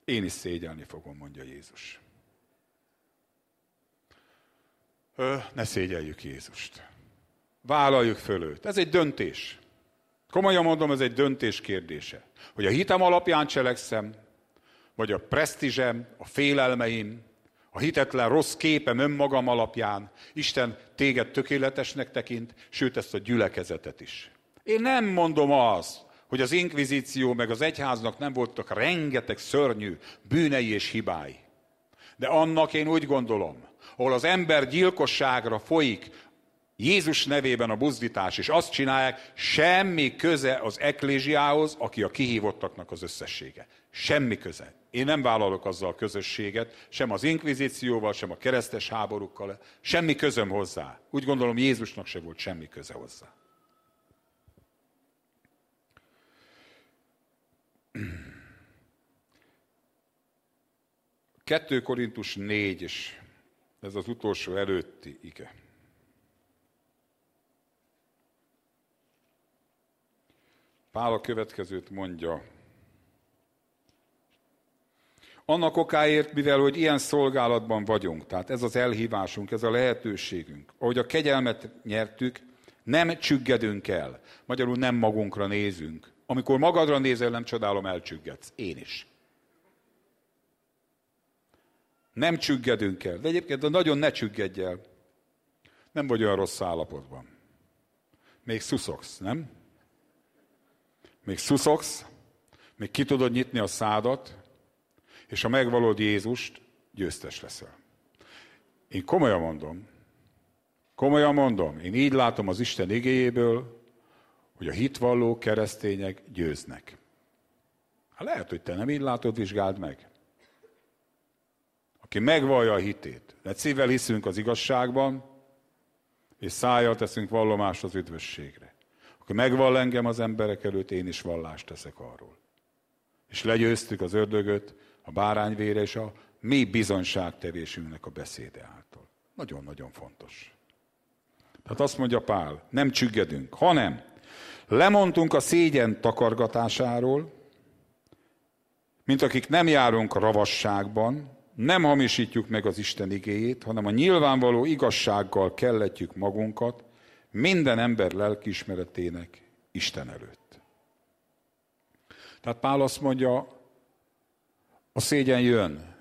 én is szégyelni fogom, mondja Jézus. Ö, ne szégyeljük Jézust. Vállaljuk föl őt. Ez egy döntés. Komolyan mondom, ez egy döntés kérdése. Hogy a hitem alapján cselekszem, vagy a presztízsem, a félelmeim, a hitetlen rossz képem önmagam alapján Isten téged tökéletesnek tekint, sőt ezt a gyülekezetet is. Én nem mondom azt, hogy az inkvizíció meg az egyháznak nem voltak rengeteg szörnyű bűnei és hibái. De annak én úgy gondolom, ahol az ember gyilkosságra folyik, Jézus nevében a buzdítás, és azt csinálják, semmi köze az eklésiához, aki a kihívottaknak az összessége. Semmi köze. Én nem vállalok azzal a közösséget, sem az inkvizícióval, sem a keresztes háborúkkal, semmi közöm hozzá. Úgy gondolom, Jézusnak se volt semmi köze hozzá. 2 Korintus 4, és ez az utolsó előtti ige. Pál a következőt mondja. Annak okáért, mivel hogy ilyen szolgálatban vagyunk, tehát ez az elhívásunk, ez a lehetőségünk, ahogy a kegyelmet nyertük, nem csüggedünk el. Magyarul nem magunkra nézünk. Amikor magadra nézel, nem csodálom, elcsüggedsz. Én is. Nem csüggedünk el. De egyébként de nagyon ne csüggedj el. Nem vagy olyan rossz állapotban. Még szuszogsz, nem? Még szuszogsz, még ki tudod nyitni a szádat, és ha megvalod Jézust, győztes leszel. Én komolyan mondom, komolyan mondom, én így látom az Isten igéjéből, hogy a hitvalló keresztények győznek. Hát lehet, hogy te nem így látod, vizsgáld meg aki megvallja a hitét. De szívvel hiszünk az igazságban, és szájjal teszünk vallomást az üdvösségre. Aki megvall engem az emberek előtt, én is vallást teszek arról. És legyőztük az ördögöt, a bárányvére és a mi bizonyságtevésünknek a beszéde által. Nagyon-nagyon fontos. Tehát azt mondja Pál, nem csüggedünk, hanem lemondtunk a szégyen takargatásáról, mint akik nem járunk ravasságban, nem hamisítjuk meg az Isten igéjét, hanem a nyilvánvaló igazsággal kelletjük magunkat minden ember lelkiismeretének Isten előtt. Tehát Pál azt mondja, a szégyen jön.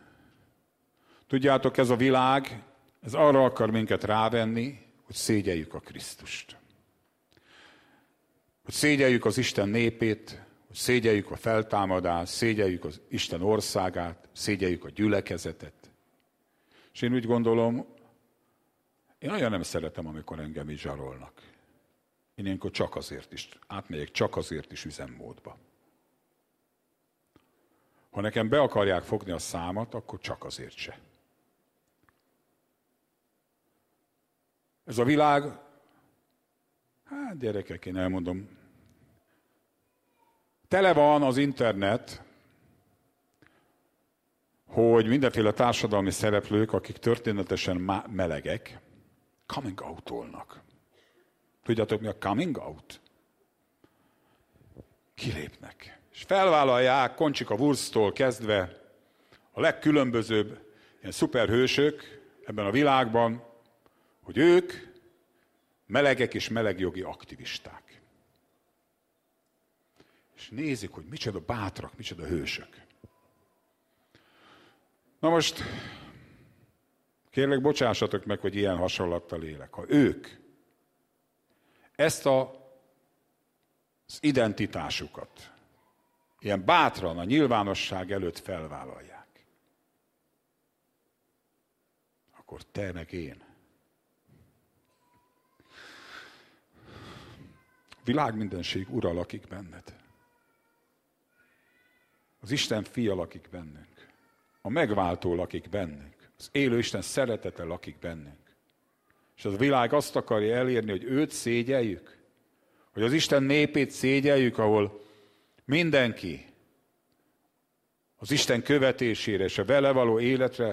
Tudjátok, ez a világ, ez arra akar minket rávenni, hogy szégyeljük a Krisztust. Hogy szégyeljük az Isten népét, hogy szégyeljük a feltámadást, szégyeljük az Isten országát, szégyeljük a gyülekezetet. És én úgy gondolom, én nagyon nem szeretem, amikor engem így zsarolnak. Én ilyenkor csak azért is, átmegyek csak azért is üzemmódba. Ha nekem be akarják fogni a számat, akkor csak azért se. Ez a világ, hát gyerekek, én elmondom, Tele van az internet, hogy mindenféle társadalmi szereplők, akik történetesen melegek, coming out-olnak. Tudjátok, mi a coming out? Kilépnek. És felvállalják Koncsika Wurstól kezdve a legkülönbözőbb ilyen szuperhősök ebben a világban, hogy ők melegek és melegjogi aktivisták és nézik, hogy micsoda bátrak, micsoda hősök. Na most, Kérlek, bocsássatok meg, hogy ilyen hasonlattal élek. Ha ők ezt a, az identitásukat ilyen bátran a nyilvánosság előtt felvállalják, akkor te meg én. Világ mindenség ura lakik benned. Az Isten fia lakik bennünk. A megváltó lakik bennünk. Az élő Isten szeretete lakik bennünk. És az a világ azt akarja elérni, hogy őt szégyeljük. Hogy az Isten népét szégyeljük, ahol mindenki az Isten követésére és a vele való életre,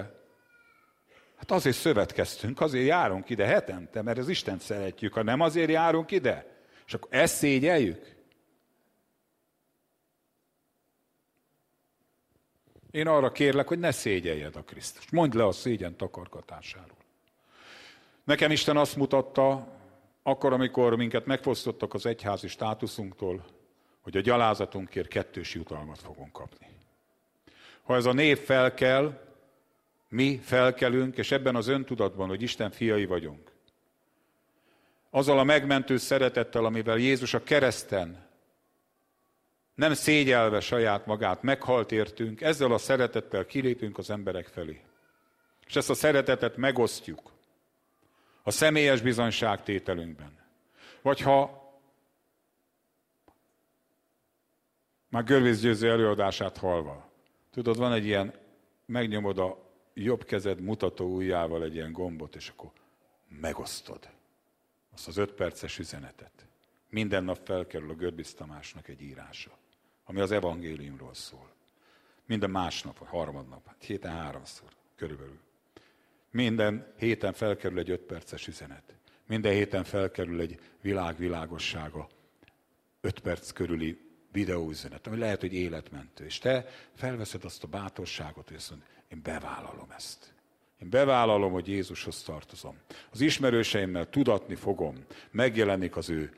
hát azért szövetkeztünk, azért járunk ide hetente, mert az Isten szeretjük, ha nem azért járunk ide. És akkor ezt szégyeljük? Én arra kérlek, hogy ne szégyeljed a Krisztus. Mondd le a szégyen takargatásáról. Nekem Isten azt mutatta, akkor, amikor minket megfosztottak az egyházi státuszunktól, hogy a gyalázatunkért kettős jutalmat fogunk kapni. Ha ez a név felkel, mi felkelünk, és ebben az öntudatban, hogy Isten fiai vagyunk, azzal a megmentő szeretettel, amivel Jézus a kereszten nem szégyelve saját magát meghalt értünk, ezzel a szeretettel kilépünk az emberek felé. És ezt a szeretetet megosztjuk a személyes bizonyságtételünkben. Vagy ha már Görvész Győző előadását halva, tudod, van egy ilyen, megnyomod a jobb kezed mutató ujjával egy ilyen gombot, és akkor megosztod azt az öt perces üzenetet. Minden nap felkerül a Görbisz Tamásnak egy írása, ami az evangéliumról szól. Minden másnap, vagy harmadnap, hát héten háromszor körülbelül. Minden héten felkerül egy öt perces üzenet. Minden héten felkerül egy világvilágossága, öt perc körüli videóüzenet, ami lehet, hogy életmentő. És te felveszed azt a bátorságot, hogy azt mondod, én bevállalom ezt. Én bevállalom, hogy Jézushoz tartozom. Az ismerőseimmel tudatni fogom, megjelenik az ő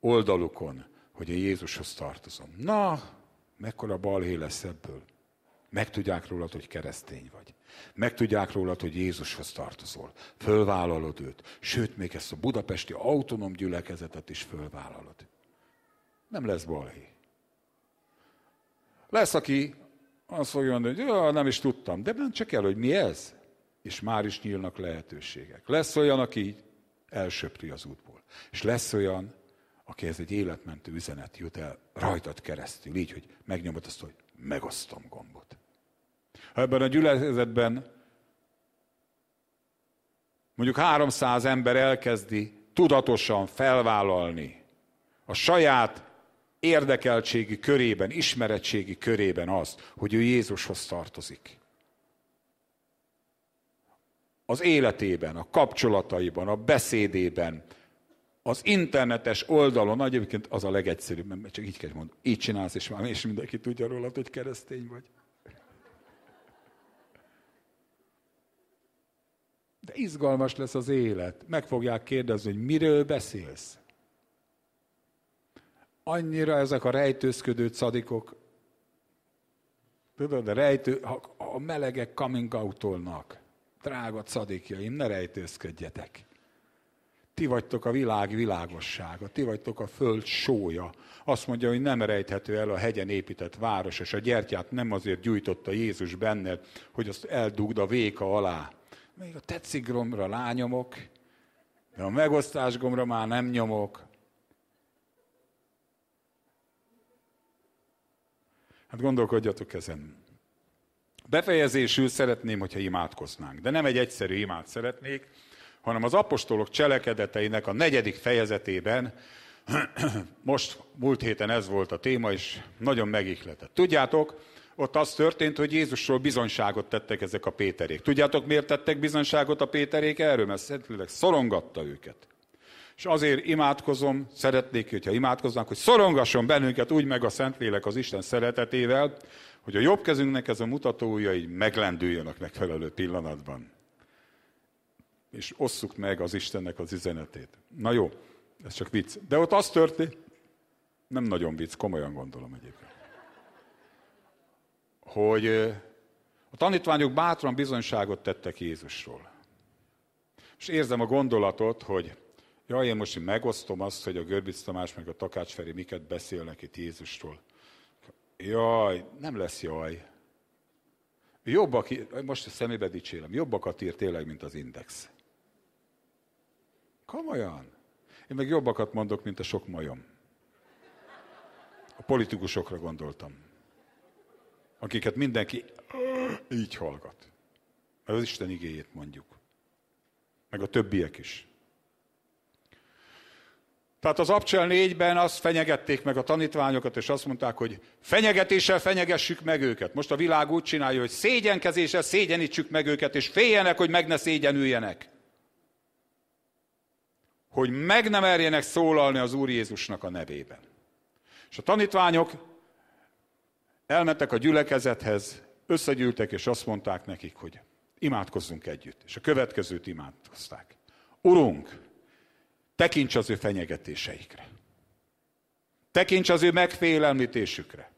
oldalukon, hogy én Jézushoz tartozom. Na, mekkora balhé lesz ebből. Megtudják rólad, hogy keresztény vagy. Megtudják rólad, hogy Jézushoz tartozol. Fölvállalod őt. Sőt, még ezt a budapesti autonóm gyülekezetet is fölvállalod. Nem lesz balhé. Lesz, aki azt fogja mondani, hogy ja, nem is tudtam, de nem csak el, hogy mi ez. És már is nyílnak lehetőségek. Lesz olyan, aki elsöpri az útból. És lesz olyan, aki ez egy életmentő üzenet jut el rajtad keresztül, így, hogy megnyomod azt, hogy megosztom gombot. Ha ebben a gyülekezetben mondjuk 300 ember elkezdi tudatosan felvállalni a saját érdekeltségi körében, ismeretségi körében az, hogy ő Jézushoz tartozik. Az életében, a kapcsolataiban, a beszédében, az internetes oldalon, egyébként az a legegyszerűbb, mert csak így kell mondani, így csinálsz, és már és mindenki tudja róla, hogy keresztény vagy. De izgalmas lesz az élet. Meg fogják kérdezni, hogy miről beszélsz annyira ezek a rejtőzködő cadikok, tudod, a, rejtő, a melegek coming out Drága cadikjaim, ne rejtőzködjetek. Ti vagytok a világ világossága, ti vagytok a föld sója. Azt mondja, hogy nem rejthető el a hegyen épített város, és a gyertyát nem azért gyújtotta Jézus benned, hogy azt eldugd a véka alá. Még a tetszik gombra lányomok, de a megosztás gombra már nem nyomok. Hát gondolkodjatok ezen. Befejezésül szeretném, hogyha imádkoznánk. De nem egy egyszerű imád szeretnék, hanem az apostolok cselekedeteinek a negyedik fejezetében, most múlt héten ez volt a téma, és nagyon megihletett. Tudjátok, ott az történt, hogy Jézusról bizonyságot tettek ezek a Péterék. Tudjátok, miért tettek bizonyságot a Péterék erről? Mert Szentlélek szorongatta őket. És azért imádkozom, szeretnék, hogyha imádkoznak, hogy szorongasson bennünket úgy meg a Szentlélek az Isten szeretetével, hogy a jobb kezünknek ez a mutatója így meglendüljön a megfelelő pillanatban. És osszuk meg az Istennek az üzenetét. Na jó, ez csak vicc. De ott az történt, nem nagyon vicc, komolyan gondolom egyébként, hogy A tanítványok bátran bizonyságot tettek Jézusról. És érzem a gondolatot, hogy jaj, én most megosztom azt, hogy a Görbic Tamás meg a Takács Feri miket beszélnek itt Jézusról. Jaj, nem lesz jaj. Jobbak, most a szemébe dicsélem, jobbakat ír tényleg, mint az Index. Komolyan. Én meg jobbakat mondok, mint a sok majom. A politikusokra gondoltam. Akiket mindenki így hallgat. Mert az Isten igéjét mondjuk. Meg a többiek is. Tehát az Abcsel négyben azt fenyegették meg a tanítványokat, és azt mondták, hogy fenyegetéssel fenyegessük meg őket. Most a világ úgy csinálja, hogy szégyenkezéssel szégyenítsük meg őket, és féljenek, hogy meg ne szégyenüljenek. Hogy meg nem merjenek szólalni az Úr Jézusnak a nevében. És a tanítványok elmentek a gyülekezethez, összegyűltek, és azt mondták nekik, hogy imádkozzunk együtt. És a következőt imádkozták. Urunk, Tekints az ő fenyegetéseikre. Tekints az ő megfélemlítésükre.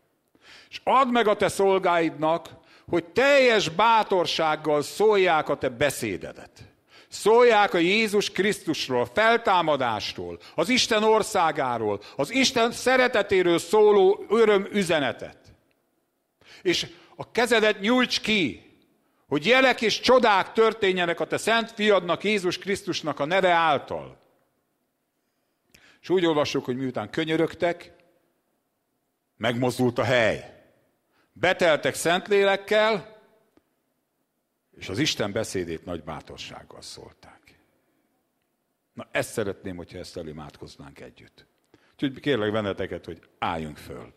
És add meg a te szolgáidnak, hogy teljes bátorsággal szólják a te beszédedet. Szólják a Jézus Krisztusról, feltámadásról, az Isten országáról, az Isten szeretetéről szóló öröm üzenetet. És a kezedet nyújts ki, hogy jelek és csodák történjenek a te szent fiadnak, Jézus Krisztusnak a neve által. És úgy olvassuk, hogy miután könyörögtek, megmozdult a hely. Beteltek Szentlélekkel, és az Isten beszédét nagy bátorsággal szólták. Na ezt szeretném, hogyha ezt elimádkoznánk együtt. Úgyhogy kérlek benneteket, hogy álljunk föl.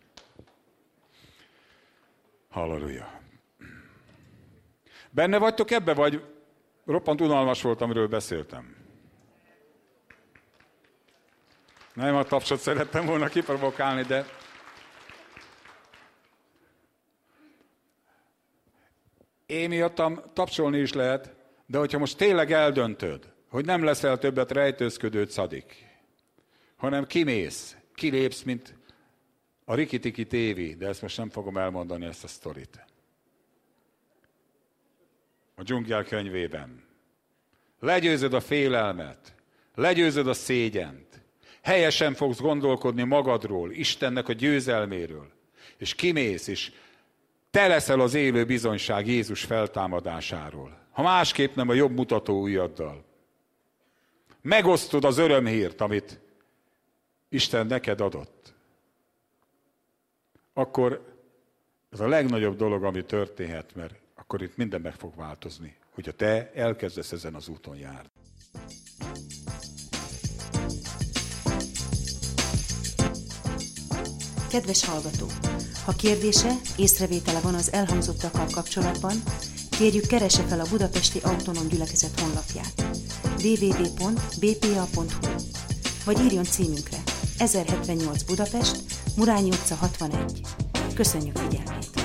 Halleluja. Benne vagytok ebbe, vagy roppant unalmas volt, amiről beszéltem? Nem a tapsot szerettem volna kiprovokálni, de... Én miattam tapsolni is lehet, de hogyha most tényleg eldöntöd, hogy nem leszel többet rejtőzködő szadik, hanem kimész, kilépsz, mint a Rikitiki tévi, de ezt most nem fogom elmondani, ezt a sztorit. A dzsungel könyvében. Legyőzöd a félelmet, legyőzöd a szégyent, helyesen fogsz gondolkodni magadról, Istennek a győzelméről, és kimész, és te leszel az élő bizonyság Jézus feltámadásáról. Ha másképp nem a jobb mutató ujjaddal. Megosztod az örömhírt, amit Isten neked adott. Akkor ez a legnagyobb dolog, ami történhet, mert akkor itt minden meg fog változni, hogyha te elkezdesz ezen az úton járni. Kedves hallgató! Ha kérdése, észrevétele van az elhangzottakkal kapcsolatban, kérjük keresse fel a Budapesti Autonóm Gyülekezet honlapját www.bpa.hu vagy írjon címünkre 1078 Budapest, Murányi utca 61. Köszönjük figyelmét!